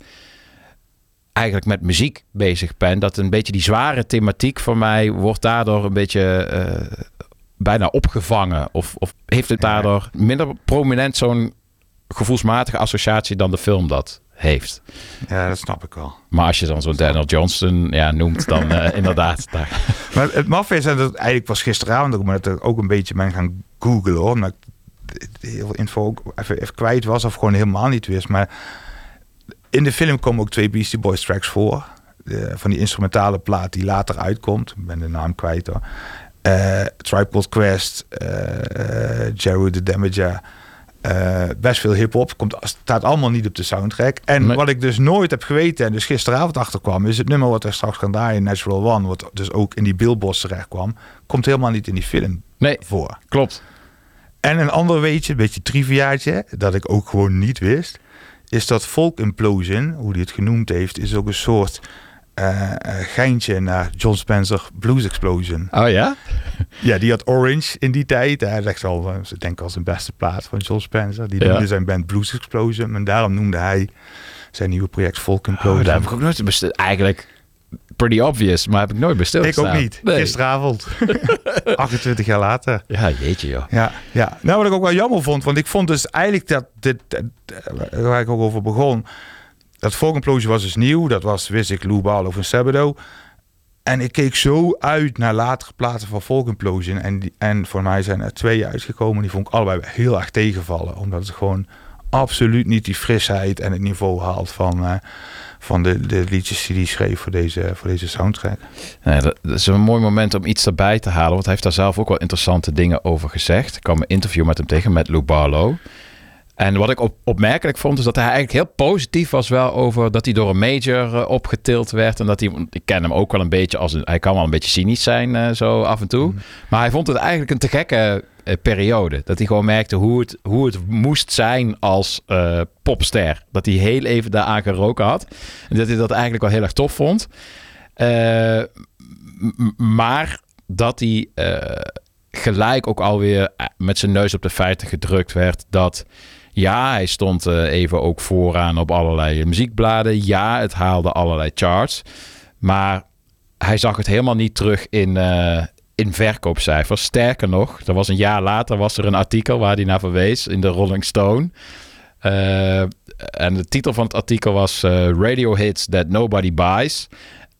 eigenlijk met muziek bezig ben. Dat een beetje die zware thematiek voor mij wordt daardoor een beetje eh, bijna opgevangen. Of, of heeft het daardoor minder prominent zo'n gevoelsmatige associatie dan de film dat heeft. Ja, dat snap ik wel. Maar als je dan zo'n Daniel Johnston ja, noemt, dan eh, inderdaad. Daar. Maar het maf is, en dat eigenlijk was gisteravond ook, maar dat ik ook een beetje ben gaan googlen hoor. Omdat ik heel veel info ook even, even kwijt was of gewoon helemaal niet wist. Maar in de film komen ook twee Beastie Boys tracks voor. De- van die instrumentale plaat die later uitkomt. Ik ben de naam kwijt hoor. Eh Tripod Quest, eh eh, Jerry the Damager. Eh, best veel hip-hop. Komt, staat allemaal niet op de soundtrack. En Nee. wat ik dus nooit heb geweten en dus gisteravond achterkwam, is het nummer wat er straks gaan draaien, Natural One, wat dus ook in die billboards terecht kwam, komt helemaal niet in die film Nee, voor. klopt. En een ander weetje, een beetje triviaatje, dat ik ook gewoon niet wist, is dat Folk Implosion, hoe hij het genoemd heeft, is ook een soort eh, eh, geintje naar John Spencer Blues Explosion. Oh ja? Ja, die had Orange in die tijd. Hij is echt wel, eh, ze denken als een beste plaat van John Spencer. Die Ja. noemde zijn band Blues Explosion. En daarom noemde hij zijn nieuwe project Folk Implosion. Oh, daar heb ik ook nooit bestil. Eigenlijk pretty obvious, maar heb ik nooit bestil Ik ook niet. Nee. Gisteravond. 28 jaar later. Ja, jeetje joh. Ja, ja. Nou, wat ik ook wel jammer vond, want ik vond dus eigenlijk dat dit, eh, waar ik ook over begon, dat Implosion was dus nieuw. Dat was, wist ik, Lou Barlow van Sabado. En ik keek zo uit naar latere platen van Folk Implosion. En, en voor mij zijn er twee uitgekomen. Die vond ik allebei heel erg tegenvallen. Omdat het gewoon absoluut niet die frisheid en het niveau haalt van, eh, van de, de liedjes die hij schreef voor deze, voor deze soundtrack. Dat, dat is een mooi moment om iets erbij te halen. Want hij heeft daar zelf ook wel interessante dingen over gezegd. Ik kwam een interview met hem tegen, met Lou Barlow. En wat ik op, opmerkelijk vond, is dat hij eigenlijk heel positief was wel over dat hij door een major eh, opgetild werd. En dat hij, ik ken hem ook wel een beetje als een, hij kan wel een beetje cynisch zijn eh, zo af en toe. Maar hij vond het eigenlijk een te gekke eh, periode. Dat hij gewoon merkte hoe het, hoe het moest zijn als popster. Dat hij heel even daaraan geroken had. En dat hij dat eigenlijk wel heel erg tof vond. Maar dat hij gelijk ook alweer met zijn neus op de feiten gedrukt werd dat ja, hij stond eh, even ook vooraan op allerlei muziekbladen. Ja, het haalde allerlei charts. Maar hij zag het helemaal niet terug in, eh, in verkoopcijfers. Sterker nog, er was een jaar later was er een artikel waar hij naar verwees in de Rolling Stone. Eh, en de titel van het artikel was eh, Radio Hits That Nobody Buys.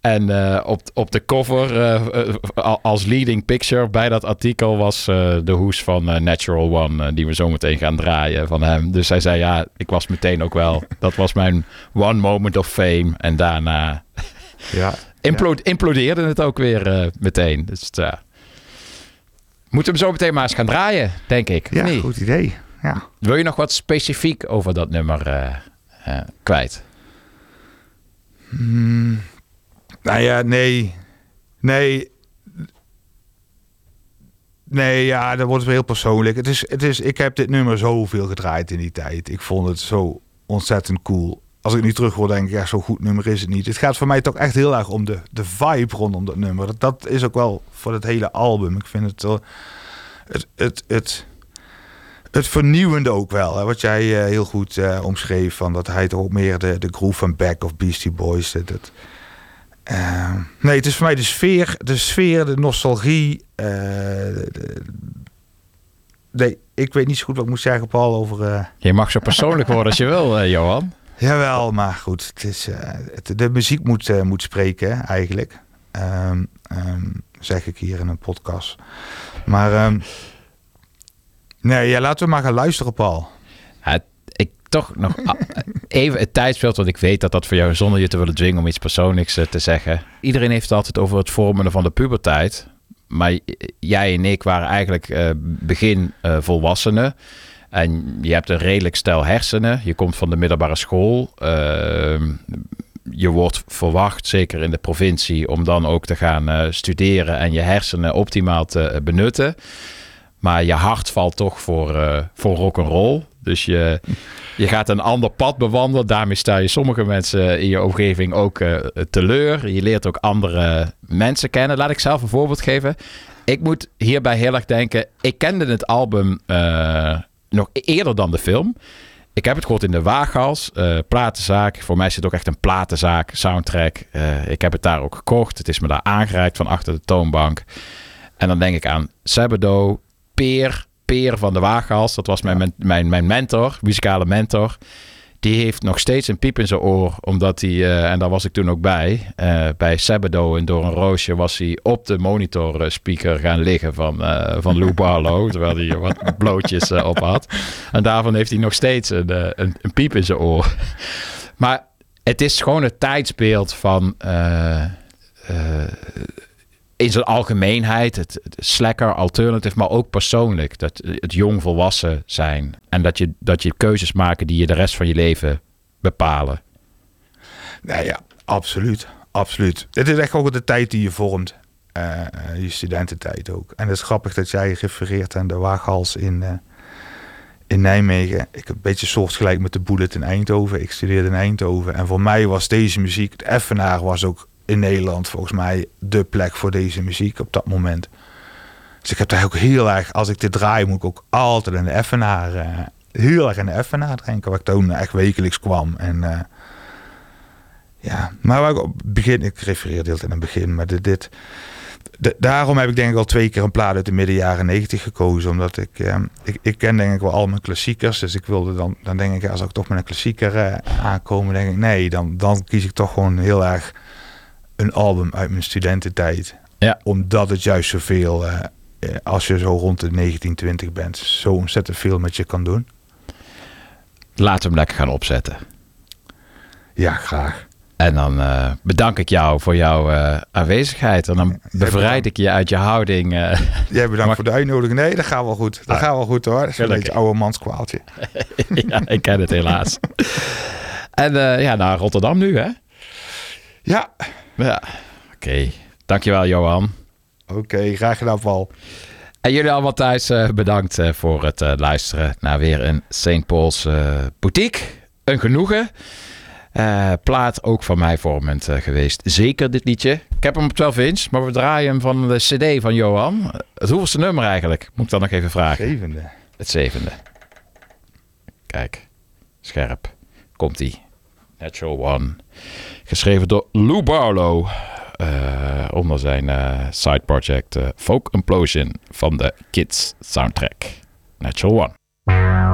En eh, op, op de cover, eh, eh, al- als leading picture bij dat artikel, was de hoes van Natural One, die we zo meteen gaan draaien van hem. Dus hij zei, ja, ik was meteen ook wel, dat was mijn one moment of fame. En daarna Ja. implo- implodeerde het ook weer meteen. Dus ja. Moeten we hem zo meteen maar eens gaan draaien, denk ik. Ja, goed idee. Ja. Wil je nog wat specifiek over dat nummer kwijt? Hmm. Nou ja, nee. Nee. Nee, ja, dat wordt weer heel persoonlijk. Het is, het is, ik heb dit nummer zoveel gedraaid in die tijd. Ik vond het zo ontzettend cool. Als ik nu terug hoor, denk ik, ja, zo'n goed nummer is het niet. Het gaat voor mij toch echt heel erg om de, de vibe rondom dat nummer. Dat, dat is ook wel voor het hele album. Ik vind het wel... Het, het, het, het vernieuwende ook wel. Hè, wat jij eh, heel goed eh, omschreef. Van dat hij toch ook meer de, de groove van Back of Beastie Boys. Dat, dat, eh, nee, het is voor mij de sfeer, de sfeer, de nostalgie. eh, de- nee, ik weet niet zo goed wat ik moet zeggen, Paul, over... eh, Je mag zo persoonlijk worden als je wil, eh, Johan. Jawel, maar goed, het is, het, de muziek moet, moet spreken, eigenlijk. Ehm, ehm, zeg ik hier in een podcast. Maar ehm, nee, ja, laten we maar gaan luisteren, Paul. Ik toch nog even het tijdsbeeld, want ik weet dat dat voor jou zonder je te willen dwingen om iets persoonlijks eh, te zeggen. Iedereen heeft het altijd over het vormen van de puberteit. Maar jij en ik waren eigenlijk eh, begin eh, volwassenen. En je hebt een redelijk stel hersenen. Je komt van de middelbare school. Ehm, je wordt verwacht, zeker in de provincie, om dan ook te gaan studeren en je hersenen optimaal te benutten. Maar je hart valt toch voor, voor rock and roll. Dus je, je gaat een ander pad bewandelen. Daarmee sta je sommige mensen in je omgeving ook eh, teleur. Je leert ook andere mensen kennen. Laat ik zelf een voorbeeld geven. Ik moet hierbij heel erg denken. Ik kende het album eh, nog eerder dan de film. Ik heb het gehoord in de Waaghals, eh, platenzaak. Voor mij is het ook echt een platenzaak, soundtrack. Ik heb het daar ook gekocht. Het is me daar aangereikt van achter de toonbank. En dan denk ik aan Sabado, Peer, Peer van de Waaghals. Dat was mijn, mijn, mijn mentor, muzikale mentor. Die heeft nog steeds een piep in zijn oor, omdat hij, eh, en daar was ik toen ook bij, eh, bij Sabado en Door een Roosje was hij op de monitor eh, speaker gaan liggen van, van Lou Barlow, terwijl hij wat blootjes op had. En daarvan heeft hij nog steeds een, een, een piep in zijn oor. Maar het is gewoon het tijdsbeeld van. In zijn algemeenheid, het, slacker, alternative, maar ook persoonlijk. Dat, het jong volwassen zijn. En dat je, dat je keuzes maken die je de rest van je leven bepalen. Nee, ja, absoluut. Absoluut. Het is echt ook de tijd die je vormt. Eh, je studententijd ook. En het is grappig dat jij refereert aan de Waaghals in, eh, in Nijmegen. Ik heb een beetje soortgelijk met de Bullet in Eindhoven. Ik studeerde in Eindhoven. En voor mij was deze muziek, het Effenaar was ook in Nederland volgens mij de plek voor deze muziek op dat moment. Dus ik heb daar ook heel erg, als ik dit draai, moet ik ook altijd in de Effenaar, eh, heel erg in de Effenaar drinken. Waar ik toen echt wekelijks kwam. En eh, ja, maar ik begin, ik refereer de hele tijd aan het begin, maar dit, daarom heb ik denk ik al twee keer een plaat uit de midden jaren negentig gekozen. Omdat ik, eh, ik, ik ken denk ik wel al mijn klassiekers. Dus ik wilde dan, dan denk ik, als ik toch met een klassieker aankomen, denk ik, nee, dan, dan kies ik toch gewoon heel erg een album uit mijn studententijd. Ja. Omdat het juist zoveel, eh, als je zo rond de 19, 20 bent, zo ontzettend veel met je kan doen. Laten we hem lekker gaan opzetten. Ja, graag. En dan eh, bedank ik jou voor jouw aanwezigheid. En dan bevrijd ik je uit je houding. eh. Jij bedankt voor de uitnodiging. Nee, dat gaat wel goed. Dat Ah. gaat wel goed hoor. Dat is een beetje oude manskwaaltje. ja, ik ken het helaas. en ja, naar Rotterdam nu, hè? Ja. Ja, oké. Dankjewel, Johan. Oké, graag gedaan, Paul. En jullie allemaal thuis eh, bedankt eh, voor het eh, luisteren naar weer een St. Paul's boutique. Een genoegen. Plaat ook van mij vormend geweest. Zeker dit liedje. Ik heb hem op 12 inch, maar we draaien hem van de cd van Johan. Het hoeveelste nummer eigenlijk? Moet ik dan nog even vragen. Zevende. Het zevende. Kijk, scherp. Komt-ie. Natural One. Geschreven door Lou Barlow. eh, onder zijn eh, side project eh, Folk Implosion van de Kids soundtrack. Natural One.